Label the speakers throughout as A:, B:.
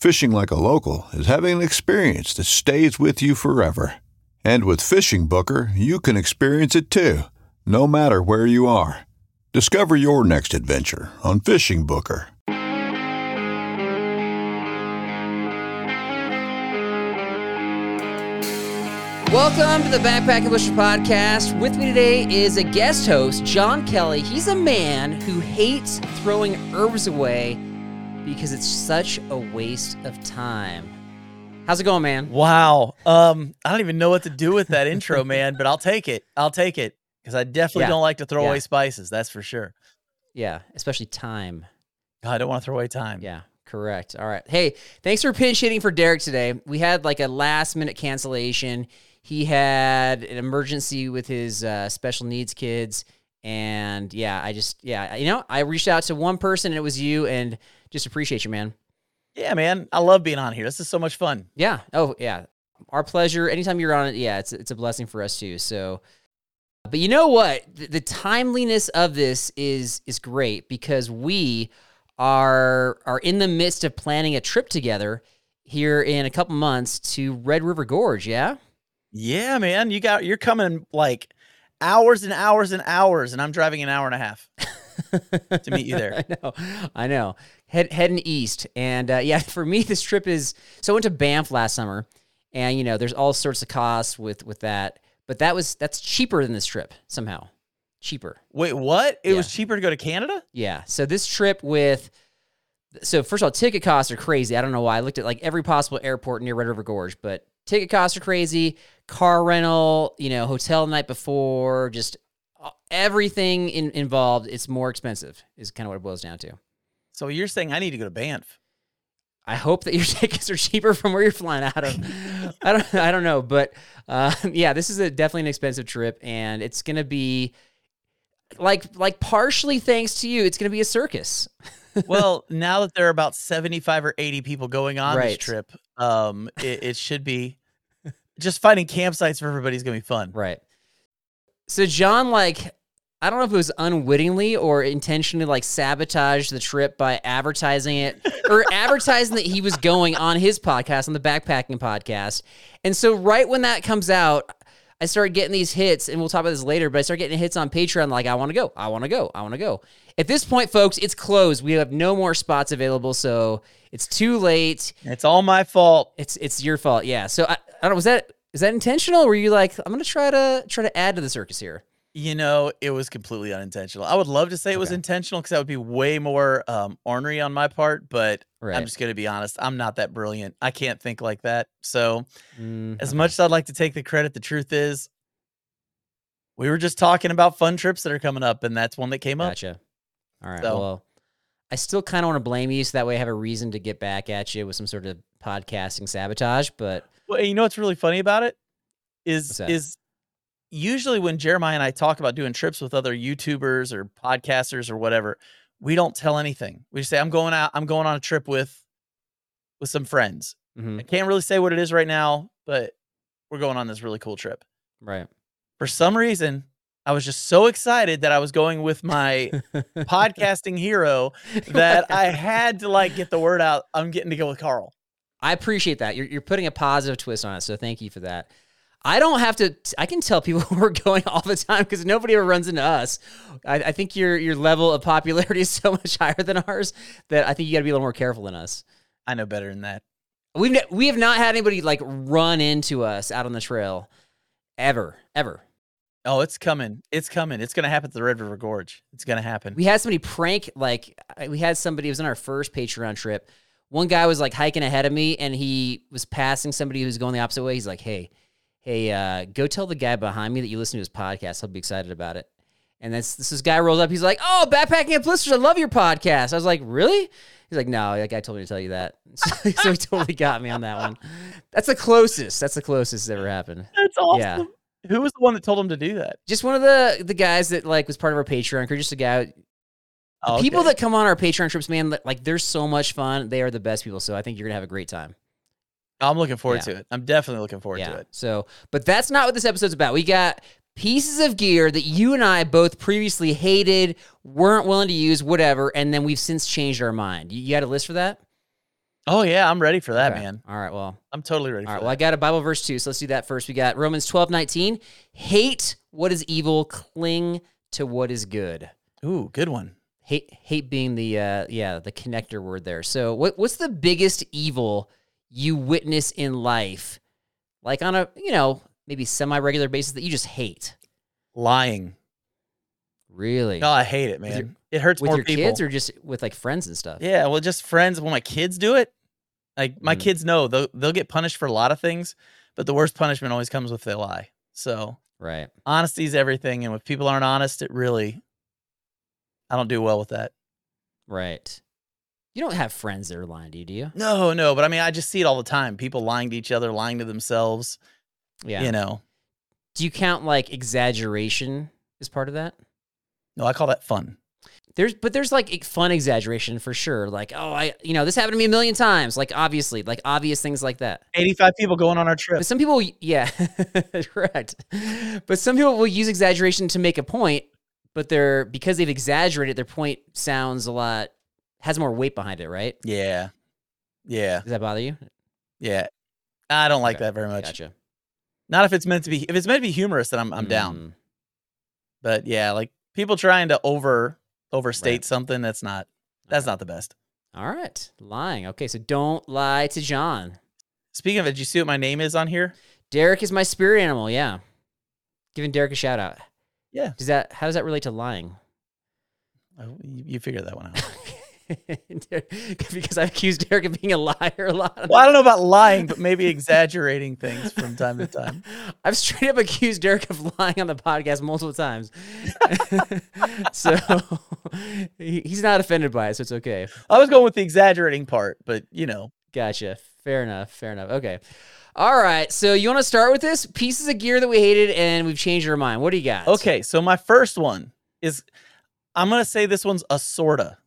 A: Fishing like a local is having an experience that stays with you forever. And with Fishing Booker, you can experience it too, no matter where you are. Discover your next adventure on Fishing Booker.
B: Welcome to the Backpacking Busher podcast. With me today is a guest host, John Kelley. He's a man who hates throwing herbs away because it's such a waste of time. How's it going, man?
C: Wow. Um, I don't even know what to do with that intro, man, but I'll take it. I'll take it because I definitely
B: Yeah.
C: don't like to throw
B: Yeah.
C: away spices. That's for sure.
B: Yeah, especially time.
C: I don't want to throw away time.
B: Yeah, correct. All right. Hey, thanks for pinch hitting for Derek today. We had like a last minute cancellation. He had an emergency with his uh, special needs kids. And yeah, I just, yeah, you know, I reached out to one person and it was you and just appreciate you, man.
C: Yeah, man. I love being on here. This is so much fun.
B: Yeah. Oh, yeah. Our pleasure. Anytime you're on it, yeah, it's it's a blessing for us too. So, but you know what? The, the timeliness of this is is great because we are are in the midst of planning a trip together here in a couple months to Red River Gorge. Yeah.
C: Yeah, man. You got you're coming like hours and hours and hours, and I'm driving an hour and a half to meet you there.
B: I know, I know. Head heading east, and uh, yeah, for me, this trip is. So I went to Banff last summer, and you know, there's all sorts of costs with with that, but that was that's cheaper than this trip somehow, cheaper.
C: Wait, what? It
B: Yeah.
C: was cheaper to go to Canada?
B: Yeah. So this trip with. So first of all, ticket costs are crazy. I don't know why. I looked at like every possible airport near Red River Gorge, but ticket costs are crazy. Car rental, you know, hotel the night before, just uh, everything in, involved. It's more expensive. Is kind of what it boils down to.
C: So you're saying I need to go to Banff?
B: I hope that your tickets are cheaper from where you're flying out of. I don't, I don't know, but uh, yeah, this is a definitely an expensive trip, and it's gonna be like, like partially thanks to you, it's gonna be a circus.
C: well, now that there are about 75 or 80 people going on this trip, um, it, it should be just finding campsites for everybody's gonna be fun.
B: Right. So John, like, I don't know if it was unwittingly or intentionally, like, sabotaged the trip by advertising it or advertising that he was going on his podcast, on the backpacking podcast. And so, right when that comes out, I started getting these hits, and we'll talk about this later. But I started getting hits on Patreon, like, I want to go, I want to go, I want to go. At this point, folks, it's closed. We have no more spots available, so it's too late.
C: It's all my fault.
B: It's it's your fault, yeah. So I, I don't know. Was that is that intentional? Were you like, I'm gonna try to try to add to the circus here?
C: You know, it was completely unintentional. I would love to say it was
B: Okay.
C: intentional because that would be way more um, ornery on my part, but
B: Right.
C: I'm just going to be honest. I'm not that brilliant. I can't think like that. So,
B: Mm,
C: as
B: okay.
C: much as I'd like to take the credit, the truth is, we were just talking about fun trips that are coming up, and that's one that came up.
B: Gotcha. All right.
C: So-
B: Well, I still kind of want to blame you, so that way I have a reason to get back at you with some sort of podcasting sabotage. But
C: Well, you know what's really funny about it is
B: What's that?
C: is usually when Jeremiah and I talk about doing trips with other YouTubers or podcasters or whatever, we don't tell anything. We just say, "I'm going out. I'm going on a trip with with some friends."
B: mhm,
C: I can't really say what it is right now, but we're going on this really cool trip.
B: right.
C: For some reason, I was just so excited that I was going with my podcasting hero that I had to like get the word out. I'm getting to go with Carl.
B: I appreciate that. You're, you're putting a positive twist on it. So thank you for that. I don't have to. I can tell people where we're going all the time because nobody ever runs into us. I, I, think your your level of popularity is so much higher than ours that I think you got to be a little more careful than us.
C: I know better than that.
B: We've ne- we have not had anybody like run into us out on the trail ever, ever.
C: Oh, it's coming. It's coming. It's going to happen at the Red River Gorge. It's going to happen.
B: We had somebody prank like we had somebody. It was on our first Patreon trip. One guy was like hiking ahead of me, and he was passing somebody who was going the opposite way. He's like, "Hey, hey, uh, go tell the guy behind me that you listen to his podcast. He'll be excited about it." And this this, this guy rolls up. He's like, "Oh, backpacking and blisters. I love your podcast." I was like, "Really?" He's like, "No, that guy told me to tell you that." So, so he totally got me on that one. That's the closest. That's the closest it's ever happened.
C: That's awesome.
B: Yeah.
C: Who was the one that told him to do that?
B: Just one of the the guys that like was part of our Patreon crew. Just a guy.
C: Oh,
B: people that come on our Patreon trips, man, like they're so much fun. They are the best people. So I think you're gonna have a great time.
C: I'm looking forward
B: Yeah.
C: to it. I'm definitely looking forward
B: yeah.
C: to it.
B: So, but that's not what this episode's about. We got pieces of gear that you and I both previously hated, weren't willing to use, whatever, and then we've since changed our mind. You, you got a list for that?
C: Oh yeah, I'm ready for that,
B: Okay.
C: man.
B: All right. Well,
C: I'm totally ready
B: all
C: for
B: right.
C: that.
B: Well, I got a Bible verse too. So let's do that first. We got Romans 12, 19. Hate what is evil, cling to what is good.
C: Ooh, good one.
B: Hate, hate being the uh, yeah the connector word there. So what what's the biggest evil you witness in life, like on a you know maybe semi regular basis that you just hate?
C: Lying.
B: Really?
C: No, I hate it, man.
B: your-
C: it hurts
B: with
C: more
B: your
C: people.
B: kids or just with like friends and stuff?
C: yeah, well, just friends. When my kids do it, like my
B: Mm.
C: kids know they'll they'll get punished for a lot of things, but the worst punishment always comes with they lie. So
B: Right.
C: honesty is everything, and if people aren't honest, it really, I don't do well with that.
B: Right. You don't have friends that are lying to you, do you?
C: No, no, but I mean, I just see it all the time. People lying to each other, lying to themselves.
B: Yeah.
C: You know,
B: Do you count like exaggeration as part of that?
C: no, I call that fun.
B: There's, but there's like fun exaggeration for sure. Like, oh, I, you know, this happened to me a million times. Like, obviously, like obvious things like that.
C: 85 people going on our trip.
B: But some people, yeah, correct. But some people will use exaggeration to make a point, but they're because they've exaggerated, their point sounds a lot has more weight behind it, right?
C: Yeah, yeah,
B: Does that bother you?
C: yeah. I don't like
B: Okay,
C: that very much.
B: Gotcha.
C: Not if it's meant to be. If it's meant to be humorous, then I'm I'm down.
B: Mm,
C: But yeah, like people trying to over overstate
B: Right.
C: something that's not that's not the best.
B: All right, lying. Okay, so don't lie to John.
C: Speaking of it, did you see what my name is on here?
B: Derek is my spirit animal. Yeah, giving Derek a shout out.
C: Yeah.
B: Does that? How does that relate to lying?
C: Oh, you, you figured that one out.
B: because I accused Derek of being a liar a lot.
C: well, I don't know about lying, but maybe exaggerating things from time to time.
B: I've straight up accused Derek of lying on the podcast multiple times. so he's not offended by it, so it's okay.
C: I was going with the exaggerating part, but you know,
B: Gotcha. Fair enough. Fair enough. Okay. All right. So you want to start with this pieces of gear that we hated and we've changed our mind. What do you got?
C: Okay, so my first one is I'm gonna say this one's a sorta.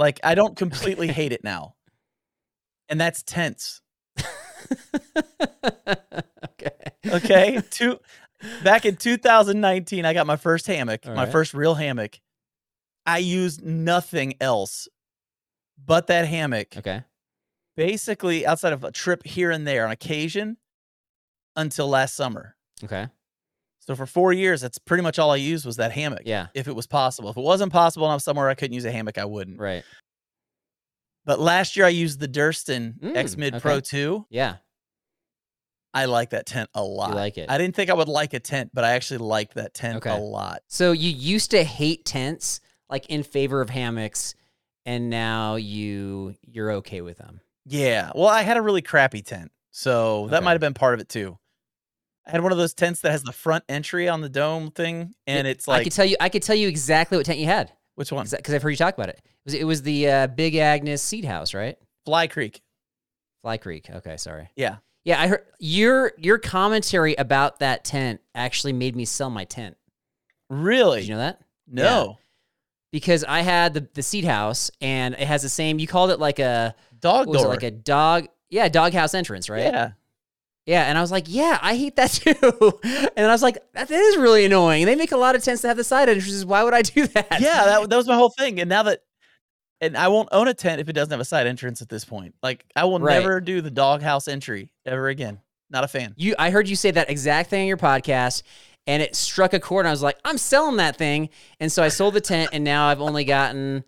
C: Like I don't completely hate it now. And that's tense.
B: okay.
C: Okay. Two back in 2019, I got my first hammock,
B: All
C: my
B: right.
C: first real hammock. I used nothing else but that hammock.
B: Okay.
C: Basically, outside of a trip here and there on occasion until last summer.
B: Okay.
C: So for four years, that's pretty much all I used was that hammock.
B: Yeah.
C: If it was possible. If it wasn't possible and I'm somewhere I couldn't use a hammock, I wouldn't.
B: Right.
C: But last year I used the Durston
B: Mm,
C: X Mid Pro 2.
B: Yeah.
C: I like that tent a lot.
B: You like it.
C: I didn't think I would like a tent, but I actually liked that tent
B: Okay.
C: a lot.
B: So you used to hate tents like in favor of hammocks and now you you're okay with them.
C: Yeah. Well, I had a really crappy tent. So that
B: Okay.
C: might have been part of it too. I had one of those tents that has the front entry on the dome thing. And it's like I
B: could tell you I could tell you exactly what tent you had.
C: which one?
B: Because I've heard you talk about it. It was, it was the uh, Big Agnes Seed House, right?
C: Fly Creek.
B: Fly Creek. Okay, sorry.
C: Yeah.
B: Yeah, I heard your your commentary about that tent actually made me sell my tent.
C: Really?
B: Did you know that?
C: no.
B: Because I had the the seed house and it has the same. You called it like a
C: Dog
B: was it,
C: door.
B: like a dog. Yeah, dog house entrance, right?
C: Yeah.
B: Yeah, and I was like, yeah, I hate that too. and I was like, that is really annoying. They make a lot of tents that have the side entrances. Why would I do that?
C: Yeah, that, that was my whole thing. And now that, and I won't own a tent if it doesn't have a side entrance at this point. Like I will
B: Right.
C: never do the doghouse entry ever again. Not a fan.
B: You, I heard you say that exact thing in your podcast, and it struck a chord. And I was like, I'm selling that thing, and so I sold the tent, and now I've only gotten,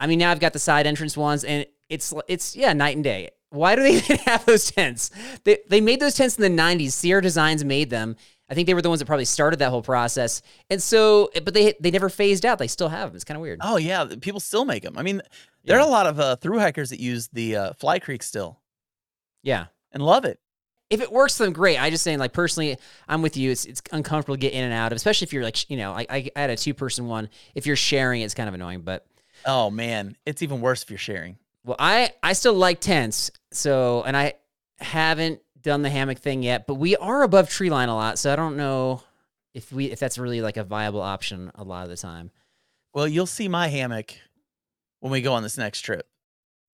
B: I mean, now I've got the side entrance ones, and it's it's yeah, night and day. Why do they even have those tents? They they made those tents in the '90s. Sierra Designs made them. I think they were the ones that probably started that whole process, and so, but they they never phased out. They still have them. It's kind of weird.
C: Oh yeah, people still make them. I mean, there are a lot of uh, through hikers that use the uh, Fly Creek still
B: Yeah.
C: and love it.
B: if it works for them, great. I just saying, like personally, I'm with you. It's it's uncomfortable to get in and out of, especially if you're like, you know, I, I had a two person one. If you're sharing, it's kind of annoying. But
C: Oh man, it's even worse if you're sharing.
B: Well, I I still like tents. So and I haven't done the hammock thing yet, but we are above tree line a lot, so I don't know if we if that's really like a viable option a lot of the time.
C: Well, you'll see my hammock when we go on this next trip.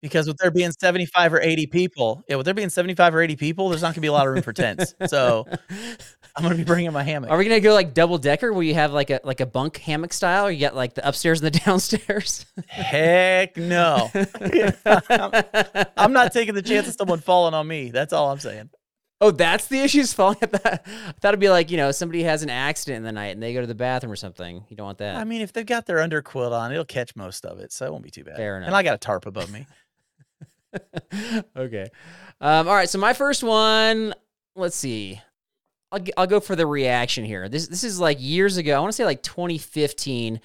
C: Because with there being 75 or 80 people, yeah, with there being 75 or 80 people, there's not going to be a lot of room for tents. So I'm going to be bringing my hammock.
B: Are we gonna go like double decker where you have like a like a bunk hammock style, or you got like the upstairs and the downstairs?
C: Heck no. I'm not taking the chance of someone falling on me. That's all I'm saying.
B: Oh, that's the issue. is Falling at that. I thought it'd be like you know somebody has an accident in the night and they go to the bathroom or something. You don't want that.
C: I mean, if they've got their underquilt on, it'll catch most of it. So it won't be too bad.
B: Fair enough. And.
C: I got a tarp above me.
B: okay. Um, all right. So my first one. Let's see. I'll I'll go for the reaction here. This this is like years ago. I want to say like 2015.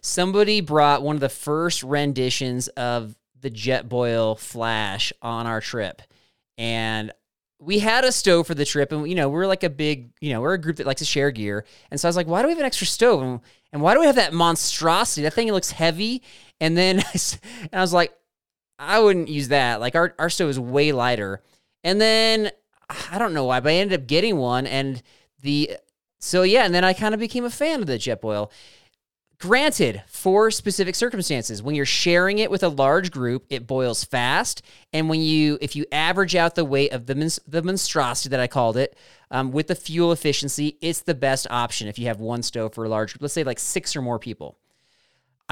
B: Somebody brought one of the first renditions of the Jetboil Flash on our trip, and we had a stove for the trip, and you know we're like a big, you know, we're a group that likes to share gear, and so I was like, why do we have an extra stove, and, and why do we have that monstrosity? That thing looks heavy, and then I and I was like, I wouldn't use that. Like our our stove is way lighter, and then I don't know why, but I ended up getting one, and the so yeah, and then I kind of became a fan of the Jetboil. Granted, for specific circumstances, when you're sharing it with a large group, it boils fast, and when you if you average out the weight of the the monstrosity that I called it um, with the fuel efficiency, it's the best option if you have one stove for a large group. Let's say like six or more people.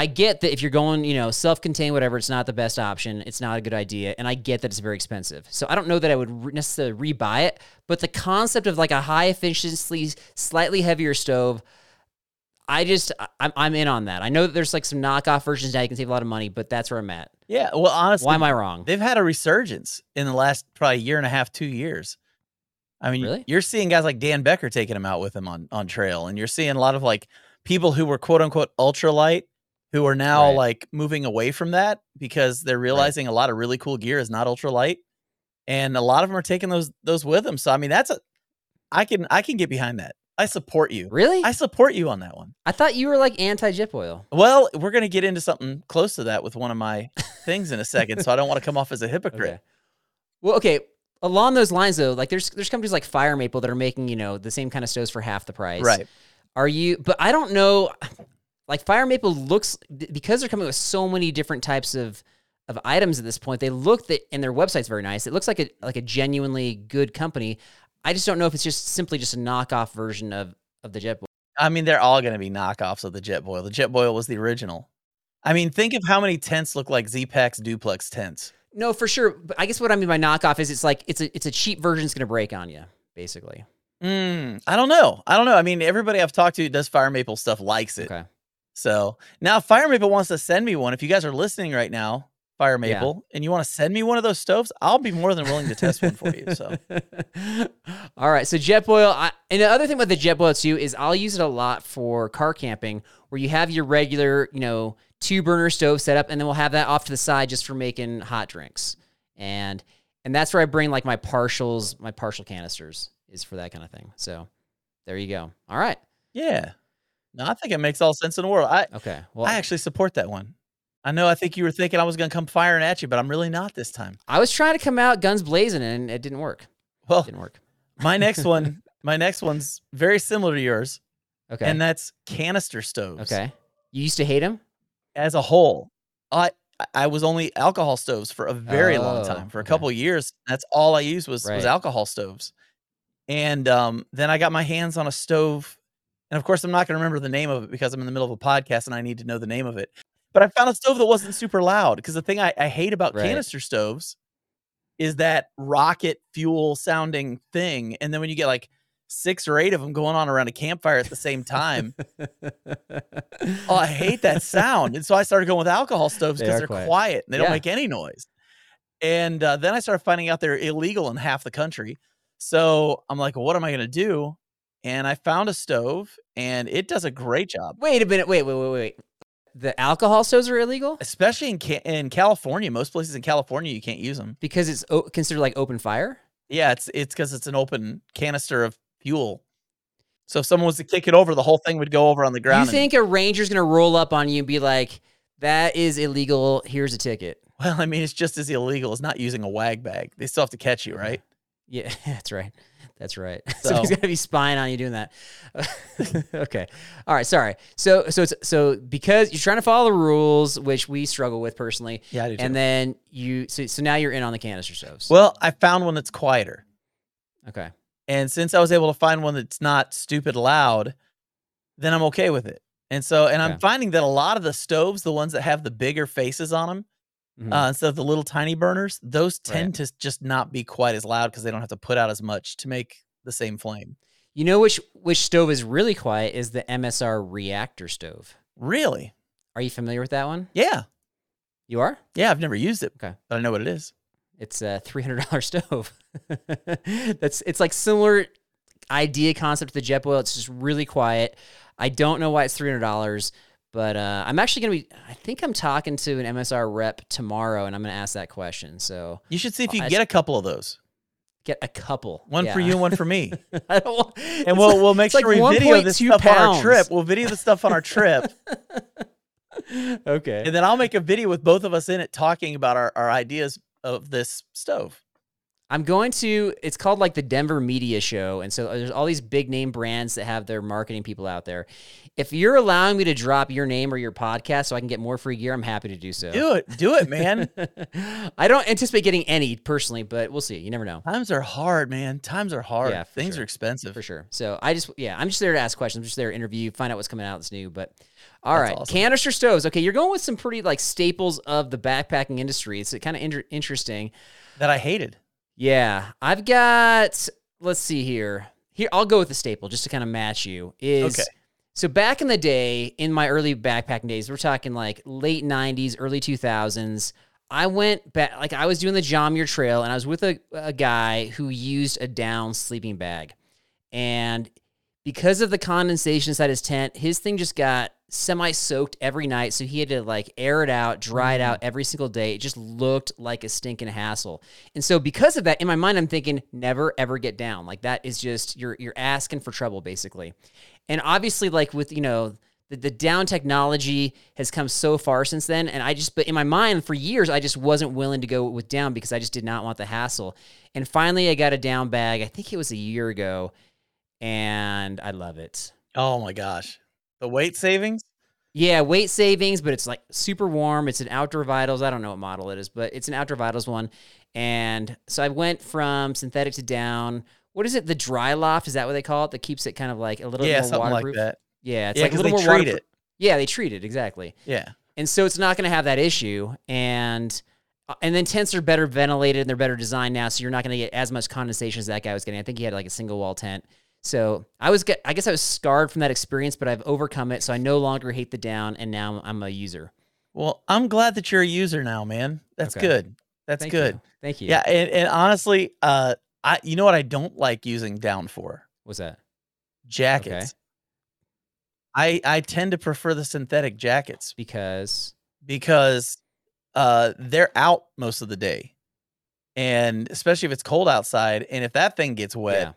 B: I get that if you're going, you know, self-contained, whatever, it's not the best option. It's not a good idea, and I get that it's very expensive. So I don't know that I would re- necessarily rebuy it, but the concept of like a high efficiency, slightly heavier stove, I just I'm I'm in on that. I know that there's like some knockoff versions now you can save a lot of money, but that's where I'm at.
C: Yeah. Well, honestly,
B: Why am I wrong?
C: they've had a resurgence in the last probably year and a half, two years. I mean,
B: Really?
C: you're seeing guys like Dan Becker taking them out with him on on trail, and you're seeing a lot of like people who were quote unquote ultralight who are now
B: Right.
C: like moving away from that because they're realizing a lot of really cool gear is not ultralight, and a lot of them are taking those those with them. So I mean, that's a I can I can get behind that. I support you.
B: Really?
C: I support you on that one.
B: I thought you were like anti Jetboil
C: Well, we're gonna get into something close to that with one of my things in a second, so I don't want to come off as a hypocrite.
B: Okay. Well, okay. Along those lines, though, like there's there's companies like Fire Maple that are making you know the same kind of stoves for half the price.
C: Right.
B: Are you? But I don't know. Like Fire Maple looks because they're coming with so many different types of of items at this point. They look that and their website's very nice. It looks like a like a genuinely good company. I just don't know if it's just simply just a knockoff version of of the Jetboil.
C: I mean, they're all going to be knockoffs of the Jetboil. The Jetboil was the original. I mean, think of how many tents look like Zpacks duplex tents.
B: No, for sure. But I guess what I mean by knockoff is it's like it's a it's a cheap version that's going to break on you, basically.
C: Mm, I don't know. I don't know. I mean, everybody I've talked to does Fire Maple stuff likes it.
B: Okay.
C: So now Fire Maple wants to send me one. If you guys are listening right now, Fire
B: Yeah.
C: Maple, and you want to send me one of those stoves, I'll be more than willing to test one for you. So
B: All right. So Jetboil, I, and the other thing about the Jetboil too is I'll use it a lot for car camping, where you have your regular, you know, two burner stove set up, and then we'll have that off to the side just for making hot drinks, and and that's where I bring like my partials, my partial canisters is for that kind of thing. So there you go. All right.
C: yeah, no, I think it makes all sense in the world. I
B: Okay. Well,
C: I actually support that one. I know. I think you were thinking I was going to come firing at you, but I'm really not this time.
B: I was trying to come out guns blazing, and it didn't work.
C: Well,
B: It didn't work.
C: my next one, my next one's very similar to yours,
B: Okay.
C: and that's canister stoves.
B: okay. You used to hate him.
C: as a whole, I I was only alcohol stoves for a very long
B: Oh,
C: time. For a
B: okay.
C: couple of years, that's all I used was was alcohol stoves. And um, then I got my hands on a stove. And of course, I'm not going to remember the name of it because I'm in the middle of a podcast and I need to know the name of it. But I found a stove that wasn't super loud because the thing I, I hate about
B: Right.
C: canister stoves is that rocket fuel sounding thing. And then when you get like six or eight of them going on around a campfire at the same time, oh, I hate that sound. And so I started going with alcohol stoves
B: They
C: because
B: are
C: they're
B: quiet.
C: quiet. and they
B: Yeah.
C: don't make any noise. And uh, then I started finding out they're illegal in half the country. So I'm like, well, what am I going to do? And I found a stove and it does a great job,
B: Wait a minute. Wait, wait, wait, wait. The alcohol stoves are illegal
C: especially in Ca- in California. Most places in California, you can't use them.
B: because it's o- considered like open fire.
C: Yeah, it's it's because it's an open canister of fuel. So if someone was to kick it over, the whole thing would go over on the
B: You
C: ground. and-
B: think a ranger's gonna roll up on you and be like, "That is illegal. Here's a ticket."
C: well, I mean, it's just as illegal as not using a wag bag. They still have to catch you, right?
B: Yeah, that's right. That's right. So
C: So-
B: gonna be spying on you doing that. okay. All right. Sorry. So, so, it's, so because you're trying to follow the rules, which we struggle with personally,
C: Yeah, I do. Too.
B: and then you, so, so now you're in on the canister stoves.
C: well, I found one that's quieter.
B: okay.
C: And since I was able to find one that's not stupid loud, then I'm okay with it. And so, and I'm
B: Okay.
C: finding that a lot of the stoves, the ones that have the bigger faces on them,
B: Mhm.
C: uh, instead of the little tiny burners, those tend
B: Right.
C: to just not be quite as loud because they don't have to put out as much to make the same flame.
B: You know which which stove is really quiet is the MSR reactor stove.
C: Really?
B: Are you familiar with that one?
C: Yeah.
B: You are.
C: Yeah. I've never used it,
B: Okay.
C: but I know what it is.
B: It's a three hundred dollar stove. That's it's like similar idea concept to the Jetboil. It's just really quiet. I don't know why it's three hundred dollars, but uh, I'm actually gonna be. I think I'm talking to an MSR rep tomorrow, and I'm gonna ask that question. So
C: You should see if you
B: I
C: can get a couple of those.
B: get a couple,
C: One for you and one for me.
B: I don't want,
C: And we'll
B: like-
C: we'll make
B: it's like
C: sure we video this
B: 1.2
C: stuff on our
B: pounds.
C: trip. We'll video the stuff on our trip.
B: okay.
C: and then I'll make a video with both of us in it talking about our, our ideas of this stove.
B: I'm going to. It's called like the Denver Media Show, and so there's all these big name brands that have their marketing people out there. If you're allowing me to drop your name or your podcast so I can get more free gear, I'm happy to do so.
C: Do it. Do it, man.
B: I don't anticipate getting any personally, but we'll see. You never know
C: Times are hard, man. Times are hard.
B: Yeah,
C: Things
B: sure.
C: are expensive.
B: for sure. So I just, yeah, I'm just there to ask questions. I'm just there to interview, find out what's coming out that's new. But all
C: That's
B: right,
C: awesome.
B: canister stoves. Okay, you're going with some pretty like staples of the backpacking industry. It's kind of inter- interesting.
C: That I hated.
B: Yeah, I've got. Let's see here. Here, I'll go with the staple just to kind of match you. Is
C: Okay.
B: so back in the day, in my early backpacking days, we're talking like late '90s, early 2000s. I went back, like I was doing the John Muir Trail, and I was with a, a guy who used a down sleeping bag, and because of the condensation inside his tent, his thing just got semi-soaked every night. So he had to like air it out, dry it out mm-hmm. every single day. It just looked like a stinking hassle. And so because of that, in my mind, I'm thinking, never ever get down. Like that is just you're you're asking for trouble, basically. And obviously, like with you know. The, the down technology has come so far since then. And I just, but in my mind, for years, I just wasn't willing to go with down because I just did not want the hassle. And finally, I got a down bag. I think it was a year ago and I love it.
C: Oh my gosh. The weight savings?
B: Yeah, weight savings, but it's like super warm. It's an Outdoor Vitals. I don't know what model it is, but it's an Outdoor Vitals one. And so I went from synthetic to down. What is it? The dry loft? Is that what they call it? That keeps it kind of like a little
C: Yeah,
B: more
C: something like that.
B: Yeah, it's
C: Yeah,
B: like a little
C: they
B: more
C: treat
B: waterproof.
C: it.
B: Yeah, they treat it exactly.
C: Yeah.
B: and so it's not going to have that issue and uh, and then tents are better ventilated and they're better designed now so you're not going to get as much condensation as that guy was getting i think he had like a single wall tent so i was i guess i was scarred from that experience but i've overcome it so i no longer hate the down and now i'm a user
C: Well, I'm glad that you're a user now, man. That's
B: Okay.
C: good. That's
B: Thank
C: good.
B: you. thank you
C: Yeah, and, and honestly, uh I you know what I don't like using down for?
B: what's that
C: Jackets. Okay. I I tend to prefer the synthetic jackets
B: because
C: because uh they're out most of the day. And especially if it's cold outside and if that thing gets wet,
B: yeah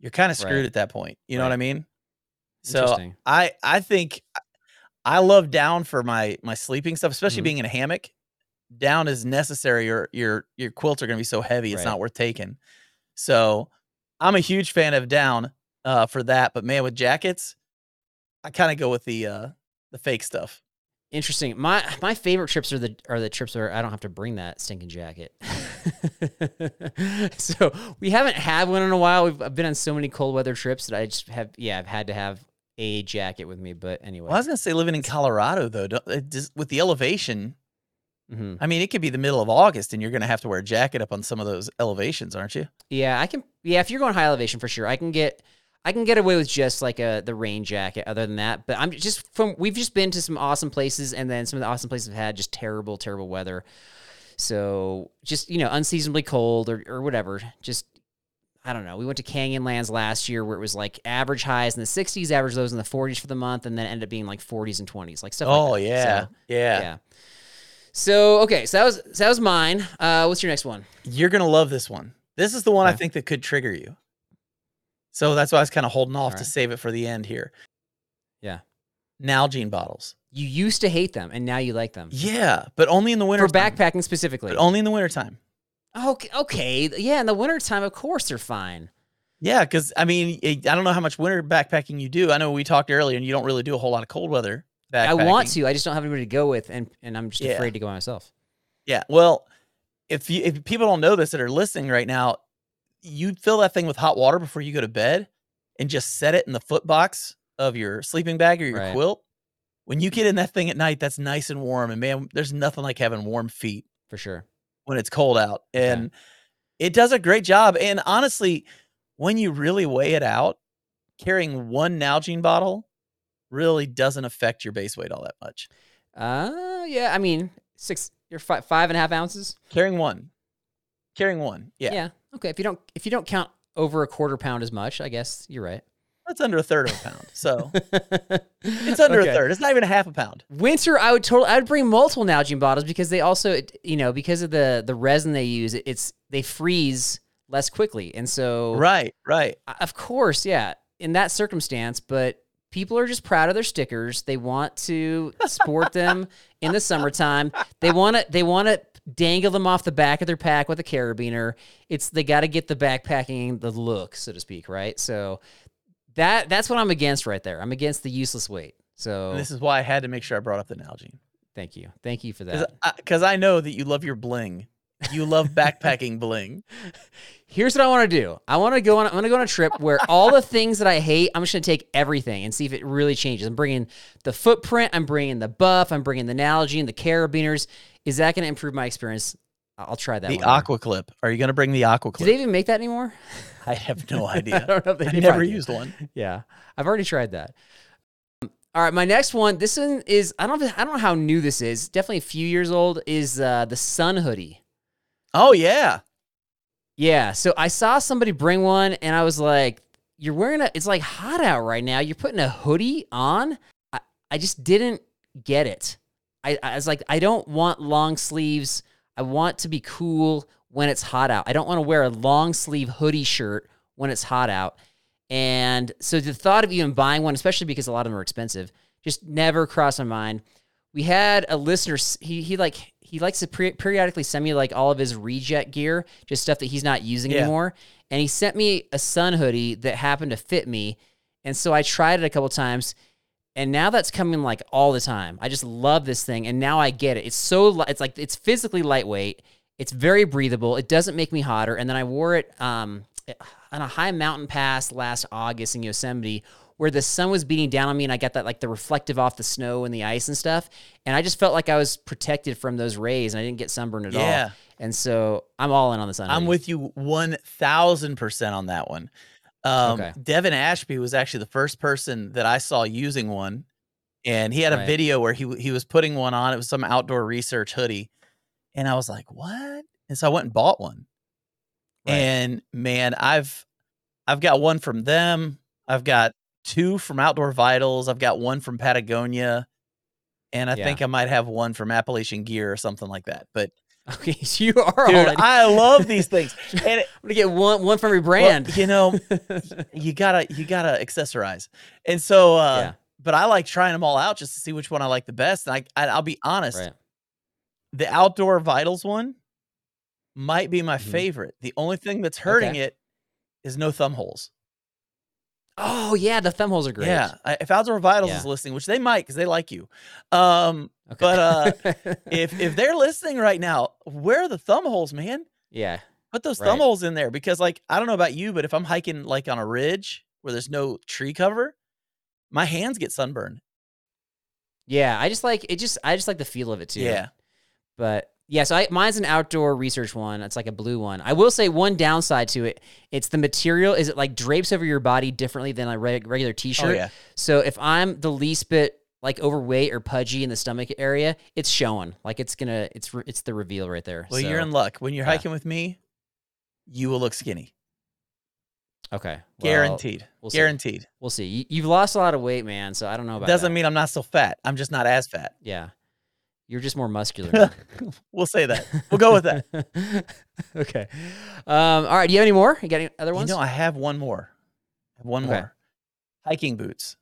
C: you're kind of screwed
B: Right.
C: at that point. You know what I mean? So I I think I love down for my my sleeping stuff, especially
B: Mhm.
C: being in a hammock. Down is necessary, or your your quilts are going to be so heavy it's
B: Right.
C: not worth taking. So I'm a huge fan of down uh, for that. But man, with jackets, I kind of go with the uh, the fake stuff.
B: Interesting. My my favorite trips are the are the trips where I don't have to bring that stinking jacket. so we haven't had one in a while. We've I've been on so many cold weather trips that I just have yeah I've had to have a jacket with me. But anyway,
C: Well, I was gonna say living in Colorado though, just- with the elevation.
B: Mhm.
C: I mean, it could be the middle of August, and you're gonna have to wear a jacket up on some of those elevations, aren't you?
B: yeah I can yeah if you're going high elevation for sure I can get I can get away with just like a the rain jacket. Other than that, but I'm just from we've just been to some awesome places, and then some of the awesome places have had just terrible terrible weather. So just you know unseasonably cold or or whatever. Just I don't know. We went to Canyonlands last year where it was like average highs in the 60s, average lows in the 40s for the month, and then ended up being like 40s and 20s, like stuff.
C: Oh
B: like that.
C: yeah,
B: So,
C: yeah,
B: yeah. So okay, so that was so that was mine. Uh, what's your next one?
C: You're gonna love this one. This is the one I think that could trigger you. So that's why I was kind of holding off to save it for the end here.
B: Yeah.
C: Nalgene bottles.
B: You used to hate them, and now you like them
C: Yeah, but only in the winter.
B: for backpacking specifically.
C: but only in the wintertime.
B: Okay, okay, yeah. In the wintertime, of course they're fine.
C: Yeah, because I mean, I I don't know how much winter backpacking you do. I know we talked earlier, and you don't really do a whole lot of cold weather. Backpacking.
B: I want to. I just don't have anybody to go with, and and I'm just
C: Yeah.
B: afraid to go by myself.
C: Yeah. Well, if you if people don't know this that are listening right now, you fill that thing with hot water before you go to bed, and just set it in the foot box of your sleeping bag or your
B: Right.
C: quilt. When you get in that thing at night, that's nice and warm, and man, there's nothing like having warm feet
B: For sure.
C: when it's cold out, and it does a great job. And honestly, when you really weigh it out, carrying one Nalgene bottle really doesn't affect your base weight all that much.
B: Uh, yeah. I mean, six. You're five, five and a half ounces.
C: Carrying one, carrying one, yeah,
B: Yeah. Okay. If you don't if you don't count over a quarter pound as much, I guess you're right.
C: that's under a third of a pound. So it's under
B: Okay.
C: a third. It's not even a half a pound.
B: Winter, I would totally. I would bring multiple Nalgene bottles because they also, you know, because of the the resin they use, it's they freeze less quickly, and so
C: Right, right.
B: Of course, yeah. In that circumstance, but people are just proud of their stickers. They want to sport them in the summertime. They want to they want to dangle them off the back of their pack with a carabiner. It's they got to get the backpacking the look, so to speak, right? So that that's what I'm against right there. I'm against the useless weight. So
C: And this is why I had to make sure I brought up the Nalgene
B: thank you. Thank you for that.
C: because I, know that you love your bling. You love backpacking bling.
B: Here's what I want to do. I want to go on. I'm going to go on a trip where all the things that I hate, I'm just going to take everything and see if it really changes. I'm bringing the footprint. I'm bringing the buff. I'm bringing the Nalgene and the carabiners. Is that going to improve my experience? I- I'll try that.
C: The
B: one
C: aqua clip. Are you going to bring the aqua
B: Do
C: clip?
B: they even make that anymore?
C: I have no
B: I
C: idea.
B: don't know if they
C: I
B: do.
C: never
B: do.
C: used one.
B: Yeah, I've already tried that. Um, All right, my next one. This one is I don't I don't know how new this is. Definitely a few years old. Is uh, the Sun hoodie.
C: Oh yeah.
B: Yeah. So I saw somebody bring one and I was like, you're wearing a, it's like hot out right now. You're putting a hoodie on. I, I just didn't get it. I, I was like, I don't want long sleeves. I want to be cool when it's hot out. I don't want to wear a long sleeve hoodie shirt when it's hot out. And so the thought of even buying one, especially because a lot of them are expensive, just never crossed my mind. We had a listener. He he like he likes to pre- periodically send me like all of his reject gear, just stuff that he's not using
C: Yeah.
B: anymore. And he sent me a sun hoodie that happened to fit me, and so I tried it a couple times. And now that's coming like all the time. I just love this thing, and now I get it. It's so it's like it's physically lightweight. It's very breathable. It doesn't make me hotter. And then I wore it um, on a high mountain pass last August in Yosemite, where the sun was beating down on me, and I got that like the reflective off the snow and the ice and stuff. And I just felt like I was protected from those rays, and I didn't get sunburned at
C: Yeah.
B: all. And so I'm all in on the sun.
C: I'm with you one thousand percent on that one. Um,
B: Okay.
C: Devin Ashby was actually the first person that I saw using one, and he had a
B: Right.
C: video where he he was putting one on. It was some outdoor research hoodie, and I was like, "What?" And so I went and bought one.
B: Right.
C: And man, I've I've got one from them. I've got two from Outdoor Vitals. I've got one from Patagonia, and I
B: Yeah.
C: think I might have one from Appalachian Gear or something like that. But
B: Okay, so you are
C: dude,
B: already.
C: I love these things. And it,
B: I'm gonna get one one from every
C: well,
B: brand.
C: you know, you gotta you gotta accessorize. And so uh
B: Yeah.
C: but I like trying them all out just to see which one I like the best. And I, I I'll be honest,
B: right.
C: the outdoor vitals one might be my
B: Mhm.
C: favorite. The only thing that's hurting
B: Okay.
C: it is no thumb holes.
B: Oh yeah, the thumb holes are great.
C: Yeah. If outdoor vitals
B: Yeah.
C: is listening, which they might because they like you. Um
B: Okay.
C: But uh, if if they're listening right now, where are the thumb holes, man?
B: yeah,
C: Put those
B: Right.
C: thumb holes in there because, like, I don't know about you, but if I'm hiking like on a ridge where there's no tree cover, my hands get sunburned.
B: yeah. I just like it. Just I just like the feel of it too.
C: Yeah.
B: But yeah, so I, mine's an outdoor research one. It's like a blue one. I will say one downside to it. It's the material. Is it like drapes over your body differently than a reg- regular oh, T-shirt?
C: Oh yeah.
B: So if I'm the least bit like overweight or pudgy in the stomach area, it's showing. Like it's gonna. It's re- it's the reveal right there.
C: Well,
B: So,
C: you're in luck. When you're
B: yeah.
C: hiking with me, you will look skinny.
B: okay. well,
C: Guaranteed.
B: we'll see.
C: Guaranteed.
B: We'll see. You, you've lost a lot of weight, man. So I don't know about.
C: Doesn't
B: that.
C: mean I'm not still fat. I'm just not as fat.
B: Yeah. You're just more muscular.
C: We'll say that. We'll go with that.
B: okay. Um, all right. Do you have any more? You got any other
C: you
B: ones?
C: know, I have one more. I have one
B: Okay.
C: more. Hiking boots.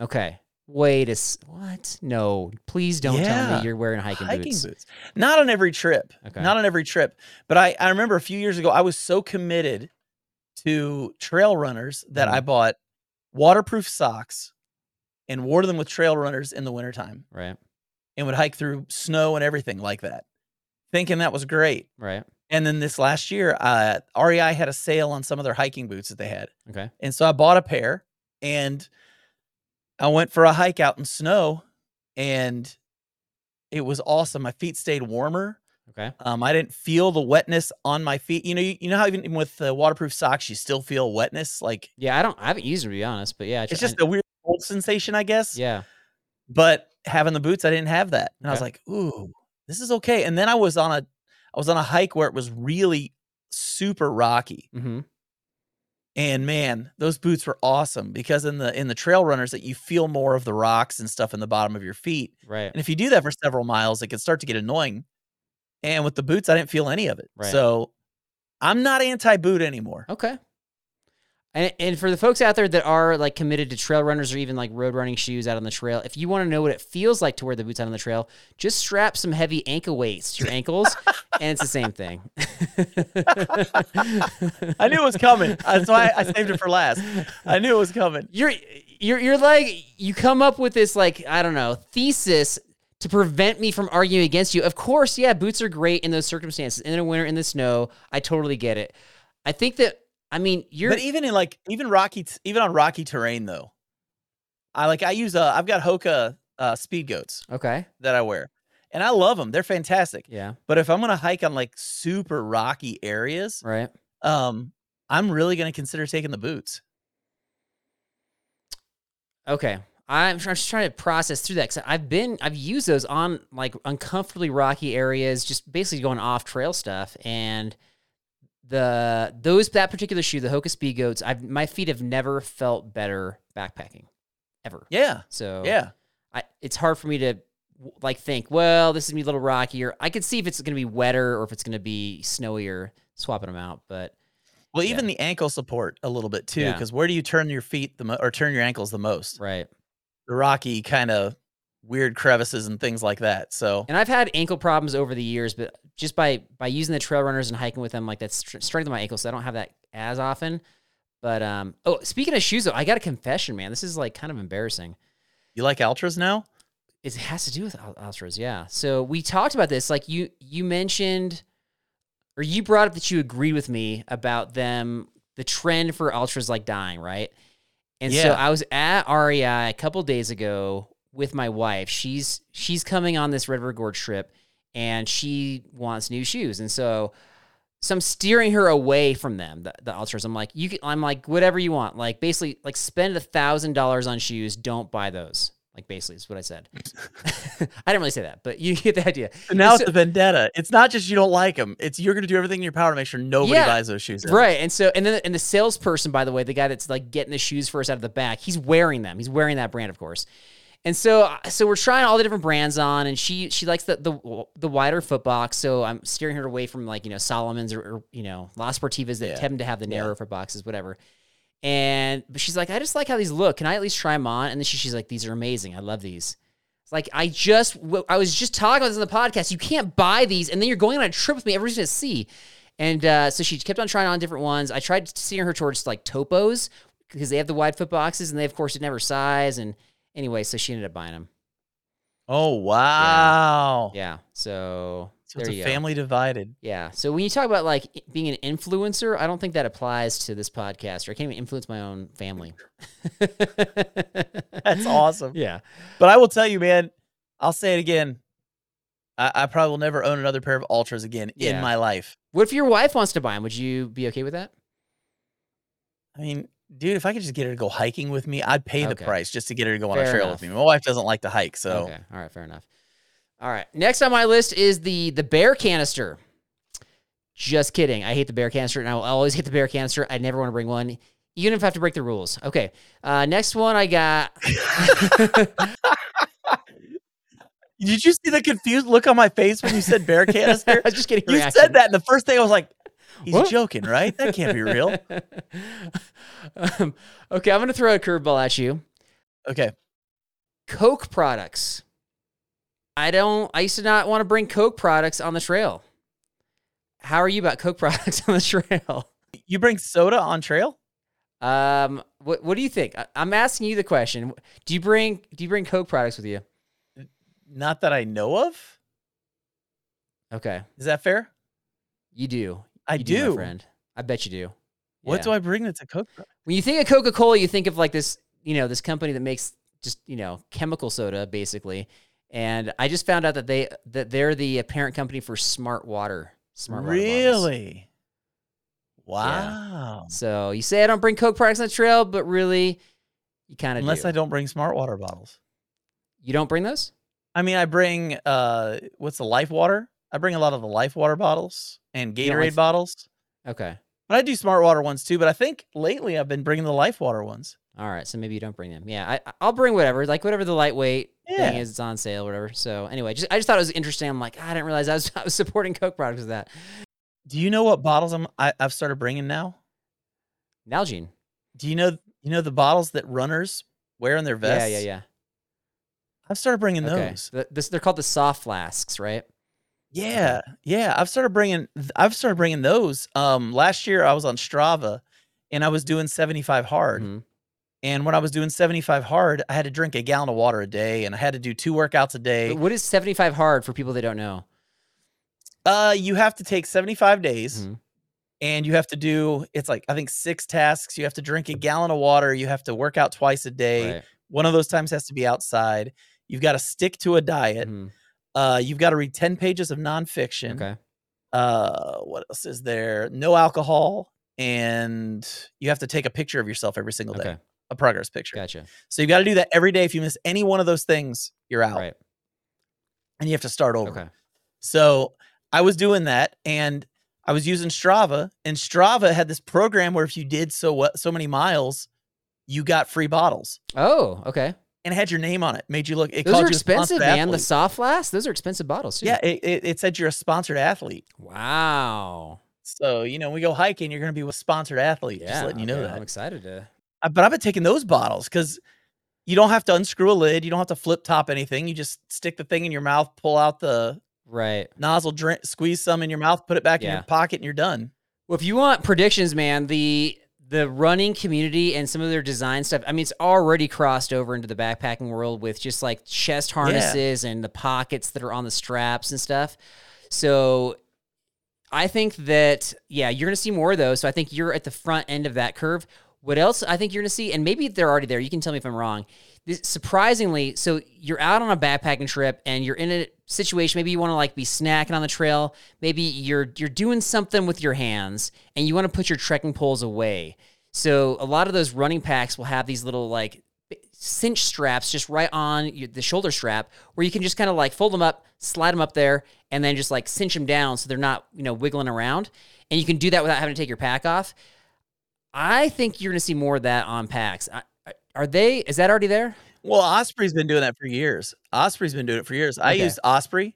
B: okay. Wait a s- what? No, please don't tell me you're wearing hiking, boots. boots.
C: Not on every trip.
B: Okay.
C: Not on every trip. But I, I remember a few years ago, I was so committed to trail runners that
B: Mhm.
C: I bought waterproof socks and wore them with trail runners in the wintertime
B: Right.
C: And would hike through snow and everything like that, thinking that was great.
B: Right.
C: And then this last year, uh, REI had a sale on some of their hiking boots that they had.
B: Okay.
C: And so I bought a pair and I went for a hike out in snow and it was awesome. My feet stayed warmer.
B: Okay.
C: Um, I didn't feel the wetness on my feet. You know, you, you know how even with the waterproof socks, you still feel wetness. Like
B: Yeah, I don't. I haven't used them to be honest, but yeah, I
C: it's just a weird cold sensation, I guess.
B: yeah.
C: But having the boots, I didn't have that, and I was like, "Ooh, this is okay." And then I was on a, I was on a hike where it was really super rocky,
B: Mm-hmm.
C: and man, those boots were awesome because in the in the trail runners that you feel more of the rocks and stuff in the bottom of your feet,
B: Right.
C: and if you do that for several miles, it can start to get annoying. And with the boots, I didn't feel any of it.
B: Right.
C: So I'm not anti boot anymore.
B: Okay. And, and for the folks out there that are like committed to trail runners or even like road running shoes out on the trail, if you want to know what it feels like to wear the boots out on the trail, just strap some heavy ankle weights to your ankles, and it's the same thing.
C: I knew it was coming. That's why I saved it for last. I knew it was coming.
B: you're you're you're like you come up with this like I don't know thesis to prevent me from arguing against you. Of course, yeah, boots are great in those circumstances. In the winter, in the snow, I totally get it. I think that I mean you're
C: But even in like even rocky, even on rocky terrain though, I like I use uh I've got Hoka uh, speed goats
B: okay.
C: that I wear, and I love them. They're fantastic.
B: Yeah.
C: But if I'm gonna hike on like super rocky areas,
B: Right.
C: um, I'm really gonna consider taking the boots.
B: Okay. I'm, I'm just trying to process through that because I've been I've used those on like uncomfortably rocky areas, just basically going off trail stuff, and the those that particular shoe, the Hoka Speed Goats, I've my feet have never felt better backpacking, ever.
C: Yeah,
B: So
C: yeah.
B: I, it's hard for me to like think, well, this is gonna be a little rockier. I could see if it's gonna be wetter or if it's gonna be snowier, swapping them out. But
C: Well,
B: Yeah.
C: even the ankle support a little bit too,
B: Yeah.
C: because where do you turn your feet the mo- or turn your ankles the most?
B: right.
C: The rocky kind of weird crevices and things like that. So
B: And I've had ankle problems over the years, but just by by using the trail runners and hiking with them, like that's str- strengthened my ankles. So I don't have that as often. But um, oh, speaking of shoes, though, I got a confession, man. This is like kind of embarrassing.
C: you like Altras now?
B: It has to do with Al- Altras, yeah. So we talked about this. Like you you mentioned, or you brought up that you agreed with me about them, the trend for Altras like dying, right? And so I was at REI a couple days ago with my wife. She's she's coming on this Red River Gorge trip, and she wants new shoes, and so. So I'm steering her away from them, the, the Altras. I'm like, you can, I'm like, whatever you want. Like basically, like spend a thousand dollars on shoes. Don't buy those. Like basically, is what I said. I didn't really say that, but you get the idea.
C: So now
B: So-
C: it's a vendetta. It's not just you don't like them. It's you're going to do everything in your power to make sure nobody
B: Yeah.
C: buys those shoes. ever.
B: Right. And so and then and the salesperson, by the way, the guy that's like getting the shoes for us out of the back, he's wearing them. He's wearing that brand, of course. And so so we're trying all the different brands on, and she she likes the the the wider foot box. So I'm steering her away from like you know Salomon's or, or you know La Sportivas that
C: Yeah.
B: tend to have the
C: Yeah.
B: narrower foot boxes, whatever. And but she's like, I just like how these look. Can I at least try them on? And then she, she's like, These are amazing. I love these. It's like I just I was just talking about this on the podcast. You can't buy these, and then you're going on a trip with me. Everybody's gonna see. And uh, so she kept on trying on different ones. I tried steering her towards like topos because they have the wide foot boxes, and they of course didn't have her size. And anyway, so she ended up buying them.
C: Oh wow.
B: Yeah. So,
C: So it's a
B: you go.
C: family divided.
B: Yeah. So when you talk about like being an influencer, I don't think that applies to this podcast. Or I can't even influence my own family.
C: That's awesome.
B: Yeah.
C: But I will tell you, man, I'll say it again. I, I probably will never own another pair of Altras again
B: Yeah.
C: in my life.
B: What if your wife wants to buy them? Would you be okay with that?
C: I mean, dude, if I could just get her to go hiking with me, I'd pay the
B: Okay.
C: price just to get her to go on a trail
B: enough.
C: with me. My wife doesn't like to hike, so
B: Okay. All right. Fair enough. All right. Next on my list is the the bear canister. Just kidding. I hate the bear canister, and I will always hate the bear canister. I never want to bring one, even if I have to break the rules. Okay. Uh, next one I got.
C: Did you see the confused look on my face when you said bear canister?
B: I was just getting.
C: you
B: reaction.
C: said that, and the first thing I was like, "He's
B: What?
C: joking, right? That can't be real."
B: um, okay, I'm gonna throw a curveball at you.
C: Okay,
B: Coke products. I don't. I used to not want to bring Coke products on the trail. How are you about Coke products on the trail?
C: you bring soda on trail?
B: Um, what what do you think? I, I'm asking you the question. Do you bring do you bring Coke products with you?
C: Not that I know of.
B: Okay,
C: Is that fair?
B: you do.
C: I
B: You
C: do.
B: my friend. I bet you do.
C: What
B: Yeah.
C: do I bring that's a Coke?
B: when you think of Coca Cola, you think of like this, you know, this company that makes just you know chemical soda basically. And I just found out that they that they're the parent company for Smart Water. Smart Water bottles.
C: Really? Wow.
B: So you say I don't bring Coke products on the trail, but really, you kind of
C: Unless
B: do.
C: I don't bring smart water bottles.
B: You don't bring those?
C: I mean, I bring uh, what's the Life Water? I bring a lot of the Life Water bottles and Gatorade
B: like-
C: bottles.
B: Okay.
C: But I do smart water ones too. But I think lately I've been bringing the Life Water ones.
B: All right. So maybe you don't bring them. Yeah. I, I'll bring whatever, like whatever the lightweight
C: Yeah.
B: thing is, it's on sale, or whatever. So anyway, just I just thought it was interesting. I'm like, "Ah, I didn't realize I was, I was supporting Coke products with that.
C: Do you know what bottles I'm I, I've started bringing now?
B: Nalgene.
C: Do you know you know the bottles that runners wear in their vests?
B: Yeah, yeah, yeah.
C: I've started bringing
B: Okay.
C: those.
B: The, this, they're called the soft flasks, right?
C: Yeah, yeah. I've started bringing. th- I've started bringing those. Um, last year I was on Strava, and I was doing seventy five hard.
B: Mhm.
C: And when I was doing seventy five hard, I had to drink a gallon of water a day, and I had to do two workouts a day.
B: What is 75 hard for people that don't know?
C: Uh, you have to take seventy five days,
B: Mhm.
C: and you have to do. It's like I think six tasks. You have to drink a gallon of water. You have to work out twice a day.
B: Right.
C: One of those times has to be outside. You've got to stick to a diet.
B: Mhm.
C: Uh, you've got to read ten pages of nonfiction.
B: Okay.
C: uh what else is there no alcohol and you have to take a picture of yourself every single day
B: Okay.
C: a progress picture
B: Gotcha.
C: so you've got to do that every day if you miss any one of those things you're out
B: Right.
C: and you have to start over
B: Okay.
C: so i was doing that and i was using strava and strava had this program where if you did so what so many miles you got free bottles
B: Oh, okay.
C: And it had your name on it made you look it
B: Those
C: called
B: are
C: you a sponsored
B: expensive, man. The soft flasks, those are expensive bottles too.
C: yeah it, it, it said you're a sponsored athlete
B: Wow.
C: so you know we go hiking you're going to be with a sponsored athlete
B: Yeah.
C: just letting you know
B: okay,
C: that
B: I'm excited to.
C: Uh, but I've been taking those bottles because you don't have to unscrew a lid. You don't have to flip top anything. You just stick the thing in your mouth, pull out the
B: Right.
C: nozzle, drink, squeeze some in your mouth, put it back in your pocket, and you're done.
B: Well, if you want predictions, man, the the running community and some of their design stuff, I mean, it's already crossed over into the backpacking world with just like chest harnesses and the pockets that are on the straps and stuff. So I think that, yeah, you're going to see more of those. So I think you're at the front end of that curve. What else I think you're going to see, and maybe they're already there, you can tell me if I'm wrong. This, surprisingly, so you're out on a backpacking trip and you're in a situation, maybe you want to like be snacking on the trail, maybe you're you're doing something with your hands and you want to put your trekking poles away. So a lot of those running packs will have these little like cinch straps just right on the shoulder strap where you can just kind of like fold them up, slide them up there, and then just like cinch them down so they're not, you know, wiggling around. And you can do that without having to take your pack off. I think you're going to see more of that on. I- I- Are they, is that already there?
C: Well, Osprey's been doing that for years. Osprey's been doing it for years. I
B: Okay.
C: used Osprey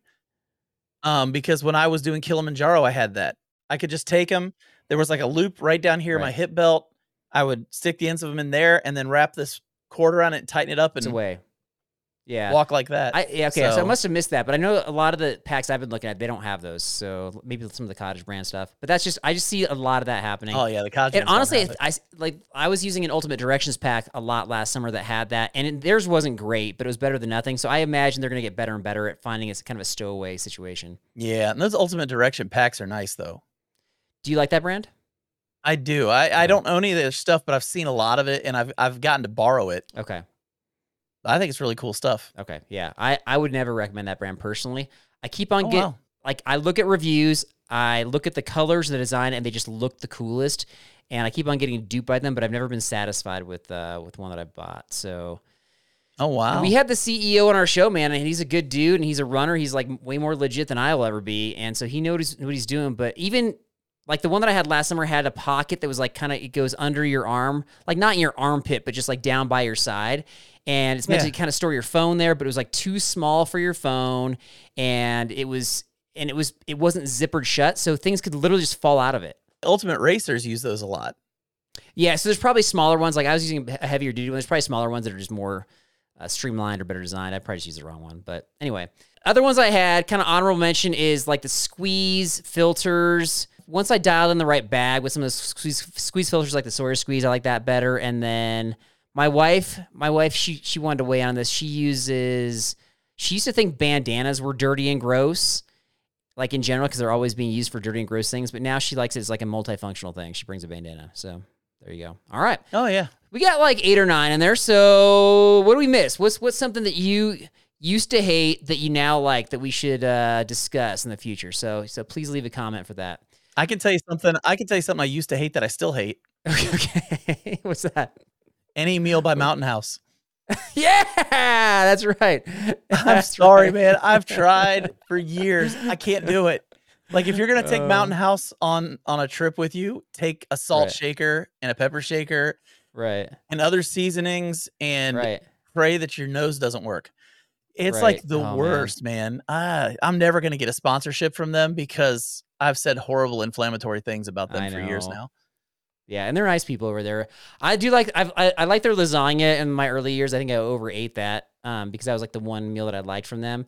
C: um, because when I was doing Kilimanjaro, I had that. I could just take them. There was like a loop right down here in my hip belt. I would stick the ends of them in there and then wrap this cord around it and tighten it up
B: It's
C: and
B: away. Yeah.
C: walk like that.
B: I, yeah, okay, so, I must have missed that, but I know a lot of the packs I've been looking at, they don't have those. So maybe some of the cottage brand stuff. But that's just I just see a lot of that happening.
C: oh yeah, the cottage.
B: And honestly,
C: it.
B: I s- like I was using an Ultimate Directions pack a lot last summer that had that, and it, theirs wasn't great, but it was better than nothing. So I imagine they're going to get better and better at finding it's kind of a stowaway situation.
C: yeah, and those ultimate direction packs are nice though.
B: Do you like that brand?
C: I do. I, I don't own any of their stuff, but I've seen a lot of it, and I've I've gotten to borrow it.
B: Okay,
C: I think it's really cool stuff.
B: okay, yeah. I I would never recommend that brand personally. I keep on
C: Oh,
B: getting
C: wow.
B: like I look at reviews, I look at the colors, the design, and they just look the coolest. And I keep on getting duped by them, but I've never been satisfied with uh, with one that I bought. So
C: Oh wow.
B: We had the CEO on our show, man, and he's a good dude and he's a runner. He's like way more legit than I will ever be. And so he knows what he's doing. But even like the one that I had last summer had a pocket that was like kind of, it goes under your arm, like not in your armpit, but just like down by your side. And it's meant
C: Yeah.
B: to kind of store your phone there, but it was like too small for your phone. And it was, and it was, it wasn't zippered shut. So things could literally just fall out of it.
C: Ultimate Racers use those a lot.
B: Yeah, so there's probably smaller ones. Like I was using a heavier duty one. There's probably smaller ones that are just more uh, streamlined or better designed. I probably just used the wrong one, but anyway. Other ones I had, kind of honorable mention, is like the squeeze filters. Once I dialed in the right bag with some of the squeeze, squeeze filters, like the Sawyer squeeze, I like that better. And then my wife, my wife, she she wanted to weigh on this. She uses. She used to think bandanas were dirty and gross like in general because they're always being used for dirty and gross things. But now she likes it as like a multifunctional thing. She brings a bandana. So there you go. All right,
C: Oh yeah.
B: we got like eight or nine in there. So what do we miss? What's what's something that you used to hate that you now like that we should uh, discuss in the future? So so please leave a comment for that.
C: I can tell you something. I can tell you something I used to hate that I still hate.
B: Okay, what's that?
C: Any meal by Mountain House.
B: Yeah, that's right.
C: I'm sorry,
B: right.
C: man. I've tried for years. I can't do it. Like if you're gonna take
B: Uh.
C: Mountain House on on a trip with you, take a salt
B: Right.
C: shaker and a pepper shaker
B: Right,
C: and other seasonings, and
B: right.
C: pray that your nose doesn't work. It's
B: Right.
C: like the
B: Oh,
C: worst, man. Ah, I'm never gonna get a sponsorship from them because I've said horrible inflammatory things about them
B: I
C: for years now.
B: Yeah, and they're nice people over there. I do like I've, I I like their lasagna in my early years. I think I overate that um, because that was like the one meal that I liked from them.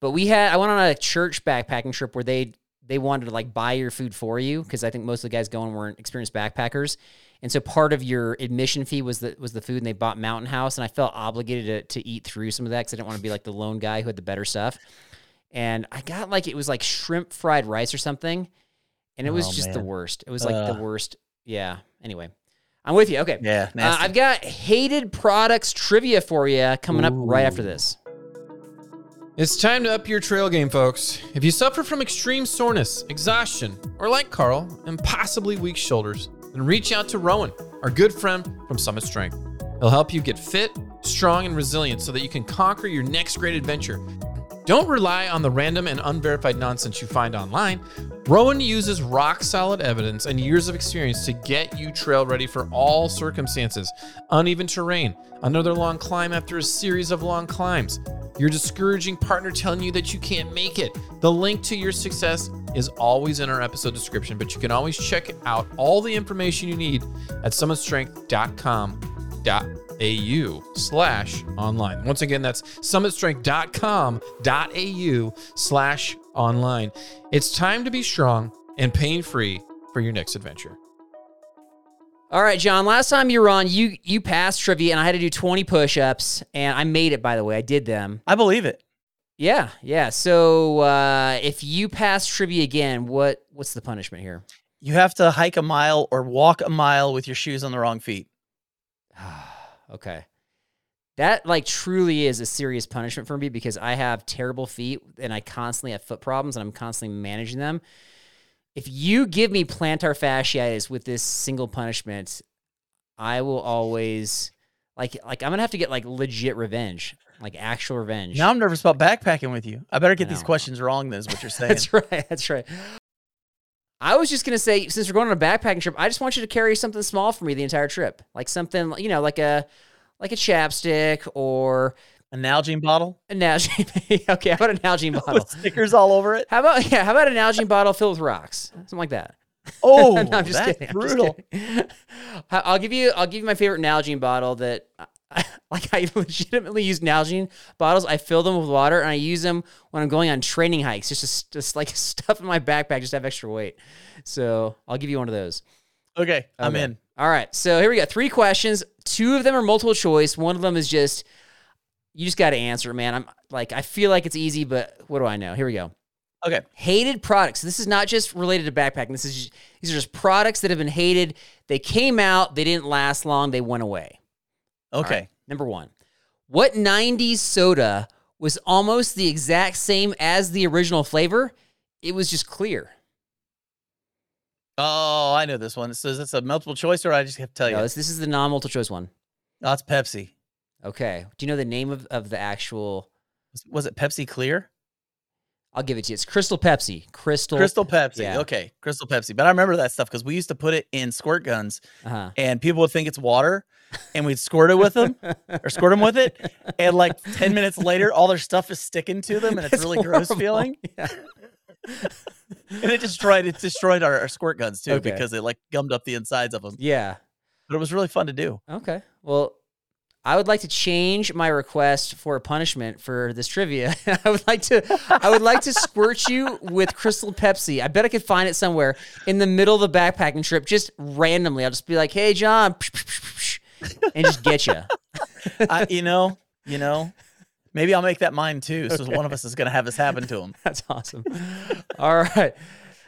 B: But we had I went on a church backpacking trip where they they wanted to like buy your food for you because I think most of the guys going weren't experienced backpackers, and so part of your admission fee was the was the food, and they bought Mountain House, and I felt obligated to to eat through some of that because I didn't want to be like the lone guy who had the better stuff. And I got like it was like shrimp fried rice or something, and it was
C: Oh,
B: just the worst. It was like the worst. Yeah. Anyway, I'm with you. Okay.
C: Yeah,
B: Uh. I've got hated products trivia for you coming up right after this.
D: It's time to up your trail game, folks. If you suffer from extreme soreness, exhaustion, or like Carl, impossibly weak shoulders, then reach out to Rowan, our good friend from Summit Strength. He'll help you get fit, strong, and resilient so that you can conquer your next great adventure. Don't rely on the random and unverified nonsense you find online. Rowan uses rock solid evidence and years of experience to get you trail ready for all circumstances uneven terrain, another long climb after a series of long climbs, your discouraging partner telling you that you can't make it. The link to your success is always in our episode description, but you can always check out all the information you need at summitstrength.com.au slash online. Once again, that's summitstrength.com.au slash online. It's time to be strong and pain free for your next adventure.
B: All right, John. Last time you were on, you you passed trivia, and I had to do 20 push-ups, and I made it. By the way, I did them.
C: I believe it.
B: Yeah, yeah. So uh, if you pass trivia again, what what's the punishment here?
C: You have to hike a mile or walk a mile with your shoes on the wrong feet.
B: okay. That like truly is a serious punishment for me because I have terrible feet and I constantly have foot problems and I'm constantly managing them. If you give me plantar fasciitis with this single punishment, I will always like like I'm gonna have to get like legit revenge, like actual revenge.
C: Now I'm nervous about backpacking with you. I better get
B: I
C: these questions wrong. Then is what you're saying.
B: That's right. That's right. I was just gonna say, since we're going on a backpacking trip, I just want you to carry something small for me the entire trip, like something, you know, like a like a chapstick or
C: A Nalgene bottle
B: a Nalgene. okay, how about a Nalgene bottle?
C: with stickers all over it.
B: How about yeah? How about a Nalgene bottle filled with rocks, something like that?
C: Oh,
B: No, I'm just
C: that's
B: kidding.
C: Brutal.
B: I'll give you I'll give you my favorite Nalgene bottle that I- like I legitimately use Nalgene bottles. I fill them with water and I use them when I'm going on training hikes, just to, just like stuff in my backpack, just to have extra weight. So I'll give you one of those.
C: Okay, I'm in.
B: All right. So here we go. Three questions. Two of them are multiple choice. One of them is just you just got to answer, man. I'm like I feel like it's easy, but what do I know? Here we go.
C: Okay.
B: Hated products. This is not just related to backpacking. This is just, these are just products that have been hated. They came out, they didn't last long, they went away.
C: Okay.
B: right, number 1. What 90s soda was almost the exact same as the original flavor? It was just clear.
C: Oh, I know this one. So is this a multiple choice or I just have to tell you?
B: No, this, this is the non-multiple choice one.
C: oh, it's Pepsi.
B: Okay. Do you know the name of, of the actual
C: Was- Was it Pepsi Clear?
B: I'll give it to you. It's Crystal Pepsi. Crystal.
C: Crystal Pepsi.
B: yeah.
C: Okay, Crystal Pepsi. But I remember that stuff because we used to put it in squirt guns,
B: Uh-huh.
C: and people would think it's water, and we'd squirt it with them or squirt them with it, and like ten minutes later, all their stuff is sticking to them, and it's, really gross feeling.
B: Yeah.
C: And it destroyed it destroyed our, our squirt guns too
B: Okay.
C: because it like gummed up the insides of them.
B: yeah.
C: But it was really fun to do.
B: Okay. Well, I would like to change my request for a punishment for this trivia. I would like to I would like to squirt you with Crystal Pepsi. I bet I could find it somewhere in the middle of the backpacking trip just randomly. I'll just be like, "Hey John," and just get you.
C: I, you know, you know, maybe I'll make that mine too. So one of us is gonna have this happen to him.
B: That's awesome. All right.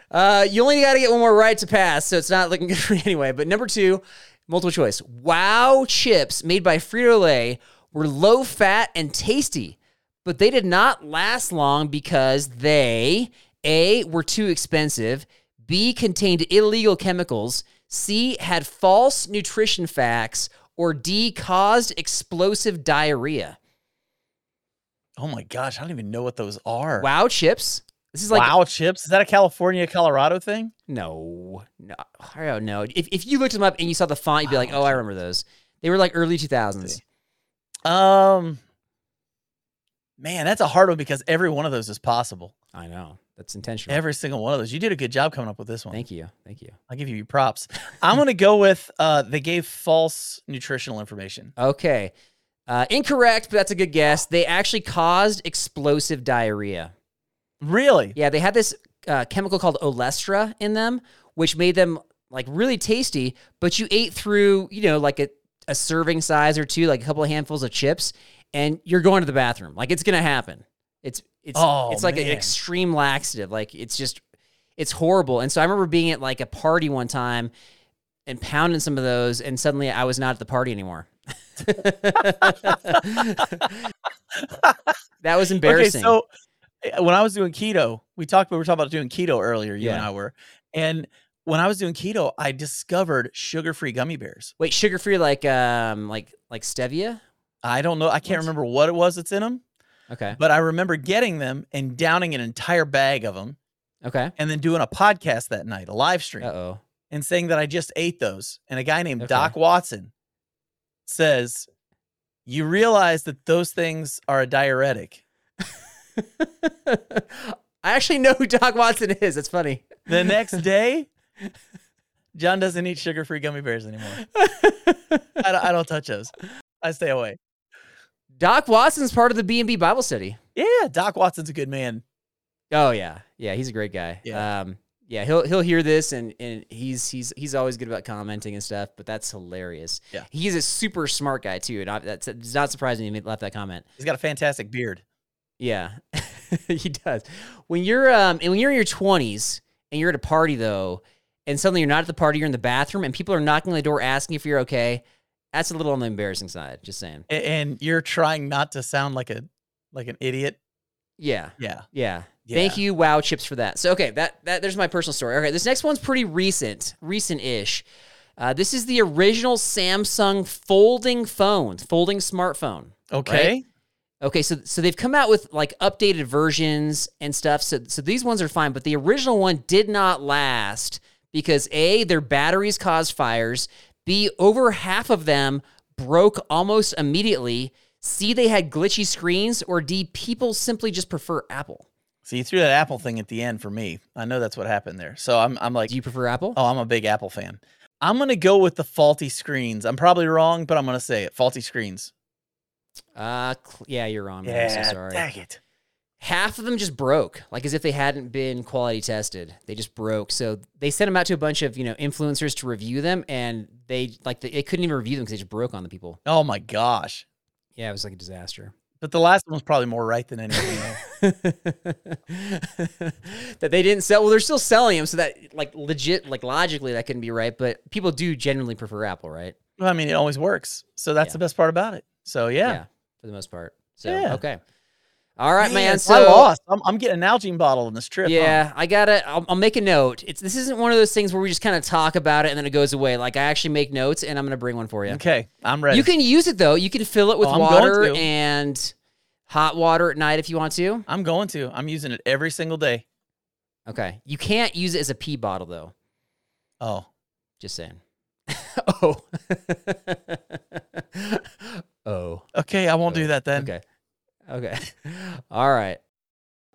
B: Uh, you only got to get one more right to pass, so it's not looking good for you anyway. But number two, multiple choice. Wow chips made by Frito Lay were low fat and tasty, but they did not last long because they A, were too expensive, B, contained illegal chemicals, C, had false nutrition facts, or D, caused explosive diarrhea.
C: Oh my gosh, I don't even know what those are.
B: Wow chips. This is like
C: wow chips. Is that a California, Colorado thing?
B: No, no, I don't know. If, if you looked them up and you saw the font, you'd be like, oh, I remember those. They were like early 2000s.
C: Um, man, that's a hard one because every one of those is possible.
B: I know. That's intentional.
C: Every single one of those. You did a good job coming up with this one.
B: Thank you. Thank you.
C: I'll give you props. I'm gonna go with uh, they gave false nutritional information.
B: Okay. Uh, incorrect, but that's a good guess. They actually caused explosive diarrhea.
C: Really?
B: Yeah, they had this uh, chemical called olestra in them, which made them like really tasty. But you ate through, you know, like a, a serving size or two, like a couple of handfuls of chips, and you're going to the bathroom. Like it's gonna happen. It's it's
C: Oh,
B: it's like an extreme laxative. Like it's just it's horrible. And so I remember being at like a party one time and pounding some of those, and suddenly I was not at the party anymore. that was embarrassing.
C: Okay, so when I was doing keto, we talked. We were talking about doing keto earlier. You and I were, and when I was doing keto, I discovered sugar-free gummy bears.
B: Wait, sugar free like um like like stevia?
C: I don't know. I can't
B: What?
C: remember what it was that's in them,
B: Okay.
C: but I remember getting them and downing an entire bag of them,
B: Okay.
C: and then doing a podcast that night, a live stream.
B: Uh oh.
C: and saying that I just ate those. And a guy named
B: Okay.
C: Doc Watson says, You realize that those things are a diuretic.
B: I actually know who Doc Watson is. That's funny.
C: The next day, John doesn't eat sugar free gummy bears anymore. I don't, I don't touch those. I stay away.
B: Doc Watson's part of the B and B Bible study.
C: Yeah, Doc Watson's a good man.
B: Oh yeah, yeah, he's a great guy.
C: Yeah.
B: Um, yeah, he'll he'll hear this and and he's he's he's always good about commenting and stuff. But that's hilarious.
C: Yeah.
B: he's a super smart guy too. And I, that's it's not surprising he left that comment.
C: He's got a fantastic beard.
B: Yeah, he does. When you're um and when you're in your twenties and you're at a party though, and suddenly you're not at the party, you're in the bathroom, and people are knocking on the door asking if you're okay. That's a little on the embarrassing side. Just saying.
C: And you're trying not to sound like a like an idiot.
B: Yeah.
C: Yeah.
B: Yeah. Thank you, Wow Chips, for that. So okay, that that there's my personal story. Okay, this next one's pretty recent, recent-ish. Uh, this is the original Samsung folding phone, folding smartphone.
C: Okay.
B: Okay, so so they've come out with like updated versions and stuff. So so these ones are fine, but the original one did not last because a their batteries caused fires. B over half of them broke almost immediately. C they had glitchy screens, or D people simply just prefer Apple.
C: So you threw that Apple thing at the end for me. I know that's what happened there. So I'm I'm like,
B: Do you prefer Apple?
C: Oh, I'm a big Apple fan. I'm gonna go with the faulty screens. I'm probably wrong, but I'm gonna say it. Faulty screens.
B: Uh, cl- yeah, you're wrong. Man. I'm so
C: Yeah,
B: sorry.
C: dang it.
B: half of them just broke, like as if they hadn't been quality tested. They just broke. So they sent them out to a bunch of you know influencers to review them, and they like they, they couldn't even review them because they just broke on the people.
C: Oh my gosh.
B: Yeah, it was like a disaster.
C: But the last one was probably more right than anything else.
B: that they didn't sell. Well, they're still selling them, so that like legit, like logically, that couldn't be right. But people do genuinely prefer Apple, right?
C: Well, I mean, it always works. So that's
B: Yeah.
C: the best part about it. So yeah.
B: for the most part. So
C: Yeah.
B: okay, all right, man.
C: Man,
B: So
C: I lost. I'm, I'm getting a Nalgene bottle in this trip. huh?
B: Yeah, I gotta. I'll, I'll make a note. It's this isn't one of those things where we just kind of talk about it and then it goes away. Like I actually make notes, and I'm gonna bring one for you.
C: Okay, I'm ready.
B: You can use it though. You can fill it with
C: Oh,
B: water and hot water at night if you want to.
C: I'm going to. I'm using it every single day.
B: Okay, you can't use it as a pee bottle though.
C: Oh,
B: Just saying. oh. oh.
C: okay. I won't do that then.
B: Okay. Okay. All right.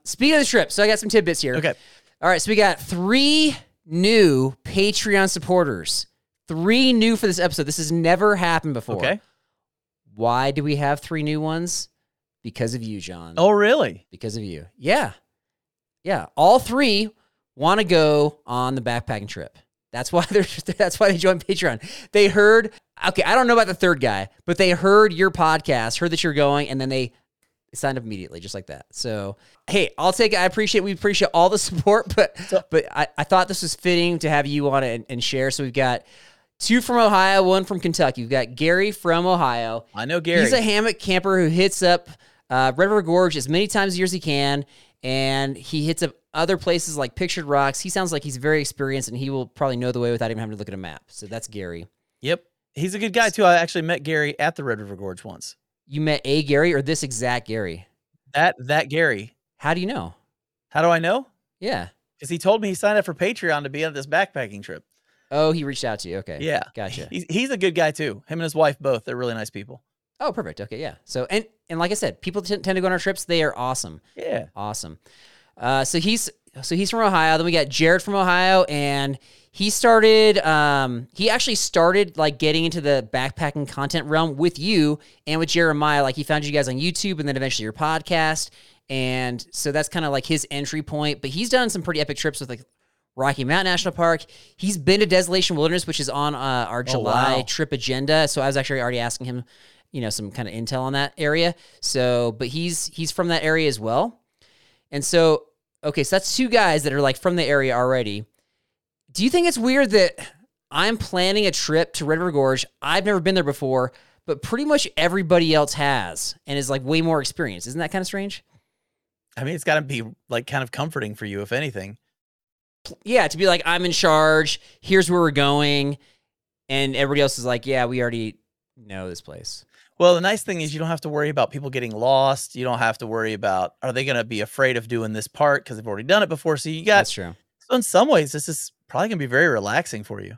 B: Speaking of the trip, so I got some tidbits here.
C: Okay.
B: All right, so we got three new Patreon supporters. Three new for this episode. This has never happened before.
C: Okay.
B: Why do we have three new ones? Because of you, John.
C: Oh, really?
B: Because of you. Yeah. Yeah. All three want to go on the backpacking trip. That's why they're that's why they joined Patreon. They heard okay, I don't know about the third guy, but they heard your podcast, heard that you're going, and then they signed up immediately, just like that. So hey, I'll take it. I appreciate we appreciate all the support, but but I, I thought this was fitting to have you on it and, and share. So we've got two from Ohio, one from Kentucky. We've got Gary from Ohio.
C: I know Gary.
B: He's a hammock camper who hits up uh, Red River Gorge as many times a year as he can, and he hits up other places like Pictured Rocks. He sounds like he's very experienced, and he will probably know the way without even having to look at a map. So that's Gary.
C: yep. He's a good guy too. I actually met Gary at the Red River Gorge once.
B: You met a Gary or this exact Gary?
C: That that Gary.
B: How do you know?
C: How do I know?
B: Yeah.
C: Because he told me he signed up for Patreon to be on this backpacking trip.
B: Oh, he reached out to you. Okay.
C: Yeah.
B: Gotcha.
C: He's he's a good guy too. Him and his wife both. They're really nice people.
B: Oh, perfect. Okay. Yeah. So and and like I said, people t- tend to go on our trips. They are awesome.
C: Yeah.
B: Awesome. Uh, so he's so he's from Ohio. Then we got Jared from Ohio, and he started. Um, he actually started like getting into the backpacking content realm with you and with Jeremiah. Like he found you guys on YouTube, and then eventually your podcast. And so that's kind of like his entry point. But he's done some pretty epic trips with like Rocky Mountain National Park. He's been to Desolation Wilderness, which is on uh, our July
C: wow.
B: trip agenda. So I was actually already asking him, you know, some kind of intel on that area. So, but he's he's from that area as well. And so, okay, so that's two guys that are like from the area already. Do you think it's weird that I'm planning a trip to Red River Gorge? I've never been there before, but pretty much everybody else has and is like way more experienced. Isn't that kind of strange?
C: I mean, it's got to be like kind of comforting for you, if anything.
B: Yeah, to be like, I'm in charge, here's where we're going. And everybody else is like, yeah, we already know this place.
C: Well, the nice thing is you don't have to worry about people getting lost. You don't have to worry about are they going to be afraid of doing this part because they've already done it before. So you got
B: That's true.
C: so in some ways this is probably going to be very relaxing for you.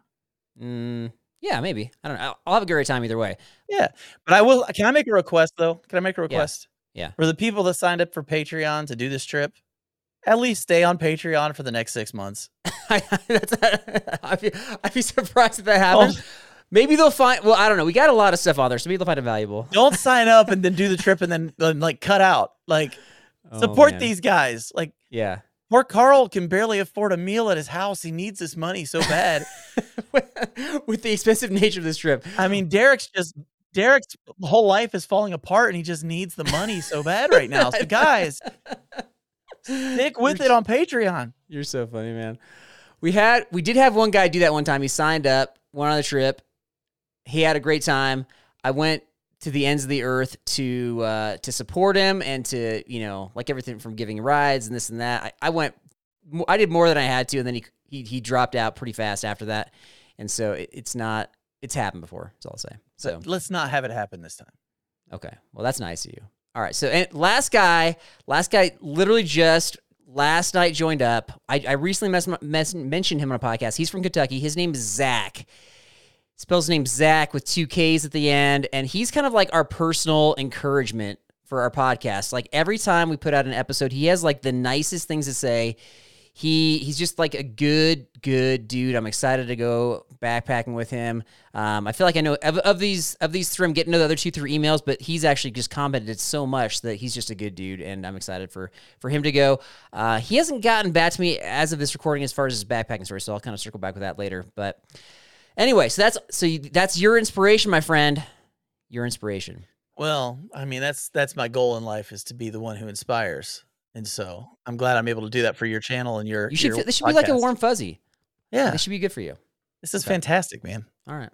B: Mm, yeah, maybe. I don't know. I'll- I'll have a great time either way.
C: Yeah, but I will. Can I make a request though? Can I make a request?
B: Yeah.
C: For the people that signed up for Patreon to do this trip, at least stay on Patreon for the next six months.
B: I'd, be, I'd be surprised if that happens. Maybe they'll find. Well, I don't know. We got a lot of stuff on there, so maybe they'll find it valuable.
C: Don't sign up and then do the trip and then, then like cut out. Like
B: Oh,
C: support
B: man.
C: these guys. Like
B: Yeah.
C: poor Carl can barely afford a meal at his house. He needs this money so bad.
B: With the expensive nature of this trip.
C: I mean, Derek's just Derek's whole life is falling apart and he just needs the money so bad right now. So guys, stick with it on Patreon.
B: You're so funny, man. We had we did have one guy do that one time. He signed up, went on the trip. He had a great time. I went to the ends of the earth to uh, to support him and to you know like everything from giving rides and this and that. I, I went, I did more than I had to, and then he he he dropped out pretty fast after that. And so it, it's not it's happened before. That's all I'll say. So
C: let's not have it happen this time.
B: Okay. Well, that's nice of you. All right. So, and last guy, last guy literally just last night joined up. I, I recently mes- mes- mentioned him on a podcast. He's from Kentucky. His name is Zach. Spells name Zach with two K's at the end. And he's kind of like our personal encouragement for our podcast. Like every time we put out an episode, he has like the nicest things to say. he he's just like a good good dude. I'm excited to go backpacking with him. Um, I feel like I know of, of these of these three. I'm getting to the other two through emails, but he's actually just commented so much that he's just a good dude, and I'm excited for for him to go. Uh, he hasn't gotten back to me as of this recording as far as his backpacking story, so I'll kind of circle back with that later. But anyway, so that's so you, that's your inspiration, my friend. Your inspiration.
C: Well, I mean, that's that's my goal in life is to be the one who inspires. And so I'm glad I'm able to do that for your channel and your.
B: You should.
C: your
B: This should be like a warm fuzzy.
C: Yeah,
B: This should be good for you.
C: this is
B: Okay.
C: fantastic, man.
B: All right.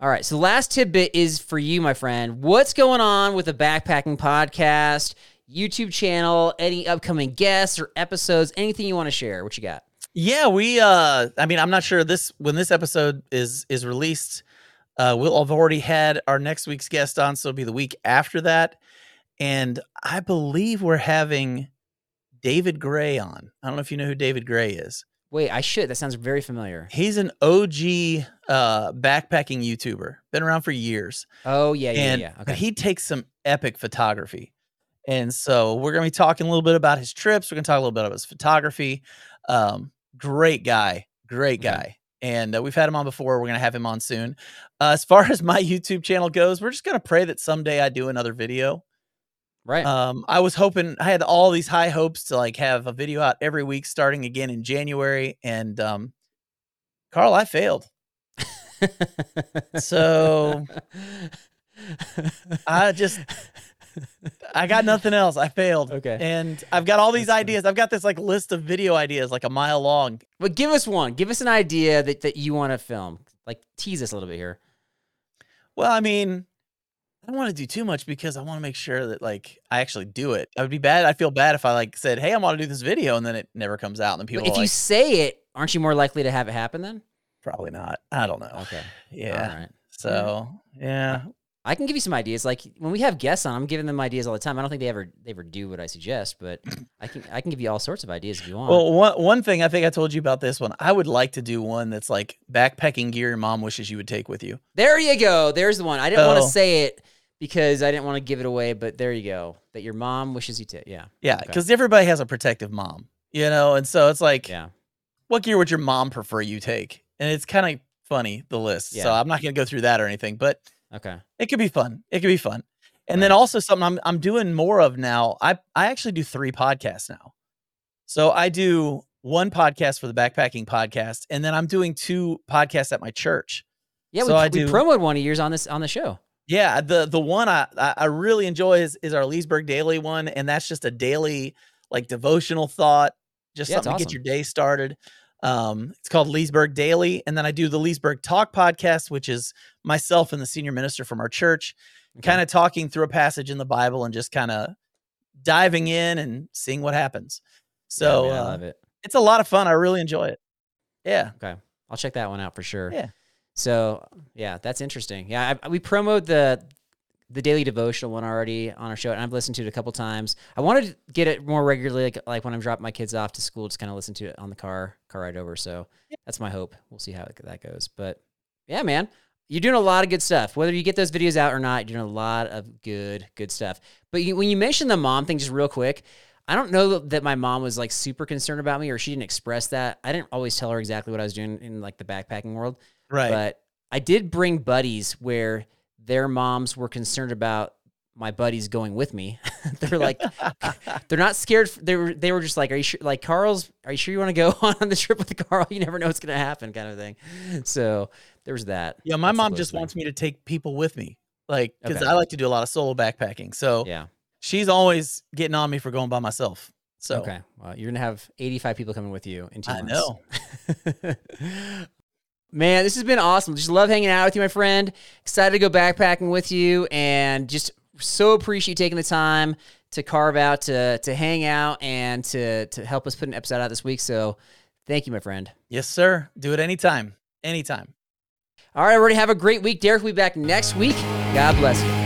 B: All right. So the last tidbit is for you, my friend. What's going on with the backpacking podcast, YouTube channel, any upcoming guests or episodes, anything you want to share? What you got?
C: Yeah, we. uh I mean, I'm not sure this when this episode is is released. Uh, we'll have already had our next week's guest on, so it'll be the week after that. And I believe we're having David Gray on. I don't know if you know who David Gray is.
B: Wait, I should. That sounds very familiar.
C: He's an OG uh, backpacking YouTuber, been around for years.
B: Oh yeah, yeah,
C: and
B: yeah. Okay.
C: he takes some epic photography. And so we're gonna be talking a little bit about his trips. We're gonna talk a little bit about his photography. Um, great guy, great
B: Okay.
C: guy. And uh, we've had him on before. We're gonna have him on soon. Uh, as far as my YouTube channel goes, we're just gonna pray that someday I do another video.
B: right.
C: Um, I was hoping I had all these high hopes to like have a video out every week starting again in January. And um, Carl, I failed. so I just I got nothing else. I failed.
B: Okay.
C: And I've got all these
B: That's
C: ideas. I've got this like list of video ideas like a mile long.
B: but give us one. Give us an idea that, that you want to film. Like tease us a little bit here.
C: Well, I mean, I don't want to do too much because I want to make sure that like I actually do it. I would be bad. I feel bad if I like said, "Hey, I want to do this video," and then it never comes out, and then people
B: But if
C: are
B: you say it, aren't you more likely to have it happen then?
C: "Probably not." I don't know.
B: Okay.
C: Yeah.
B: All right.
C: So yeah,
B: I can give you some ideas. Like when we have guests on, I'm giving them ideas all the time. I don't think they ever they ever do what I suggest, but I can I can give you all sorts of ideas if you want.
C: Well, one one thing I think I told you about this one. I would like to do one that's like backpacking gear your mom wishes you would take with you.
B: there you go. There's the one. I didn't want to
C: Oh.
B: say it because I didn't want to give it away, but there you go. That your mom wishes you to. Yeah.
C: Yeah,
B: Okay.
C: because everybody has a protective mom, you know, and so it's like,
B: Yeah.
C: what gear would your mom prefer you take? And it's kind of funny the list. So I'm not gonna go through that or anything, but
B: Okay.
C: it could be fun. It could be fun. And then also something I'm I'm doing more of now. I I actually do three podcasts now. So I do one podcast for the backpacking podcast, and then I'm doing two podcasts at my church.
B: Yeah,
C: So
B: we,
C: I
B: we promoted one of yours on this on the show.
C: Yeah, the the one I I really enjoy is is our Leesburg Daily one, and that's just a daily like devotional thought, just
B: Yeah,
C: something to get your day started. Um, it's called Leesburg Daily, and then I do the Leesburg Talk podcast, which is myself and the senior minister from our church,
B: Okay.
C: kind of talking through a passage in the Bible and just kind of diving in and seeing what happens.
B: Yeah,
C: So
B: man, I
C: uh,
B: it.
C: it's a lot of fun. I really enjoy it. Yeah,
B: Okay. I'll check that one out for sure.
C: Yeah.
B: So yeah, that's interesting. Yeah, I, we promote the the daily devotional one already on our show, and I've listened to it a couple times. I wanted to get it more regularly, like, like when I'm dropping my kids off to school, just kind of listen to it on the car car ride over. So that's my hope. We'll see how that goes. But yeah, man, you're doing a lot of good stuff. Whether you get those videos out or not, you're doing a lot of good good stuff. But you, when you mentioned the mom thing, just real quick. I don't know that my mom was like super concerned about me or she didn't express that. I didn't always tell her exactly what I was doing in like the backpacking world.
C: right.
B: But I did bring buddies where their moms were concerned about my buddies going with me. they're like, they're not scared. They were, they were just like, are you sure? Like Carl's, are you sure you want to go on the trip with Carl? You never know what's going to happen, kind of thing. So there was that.
C: yeah, my
B: That's
C: mom just
B: thing.
C: wants me to take people with me, like because
B: Okay.
C: I like to do a lot of solo backpacking. So
B: Yeah.
C: she's always getting on me for going by myself. So
B: okay. Well, you're gonna have 85 people coming with you in two
C: I
B: months.
C: know.
B: Man, this has been awesome. Just love hanging out with you, my friend. Excited to go backpacking with you, and just so appreciate you taking the time to carve out to to hang out and to to help us put an episode out this week. So, thank you, my friend.
C: Yes, sir. Do it anytime. Anytime.
B: All right, everybody, have a great week. Derek will be back next week. God bless you.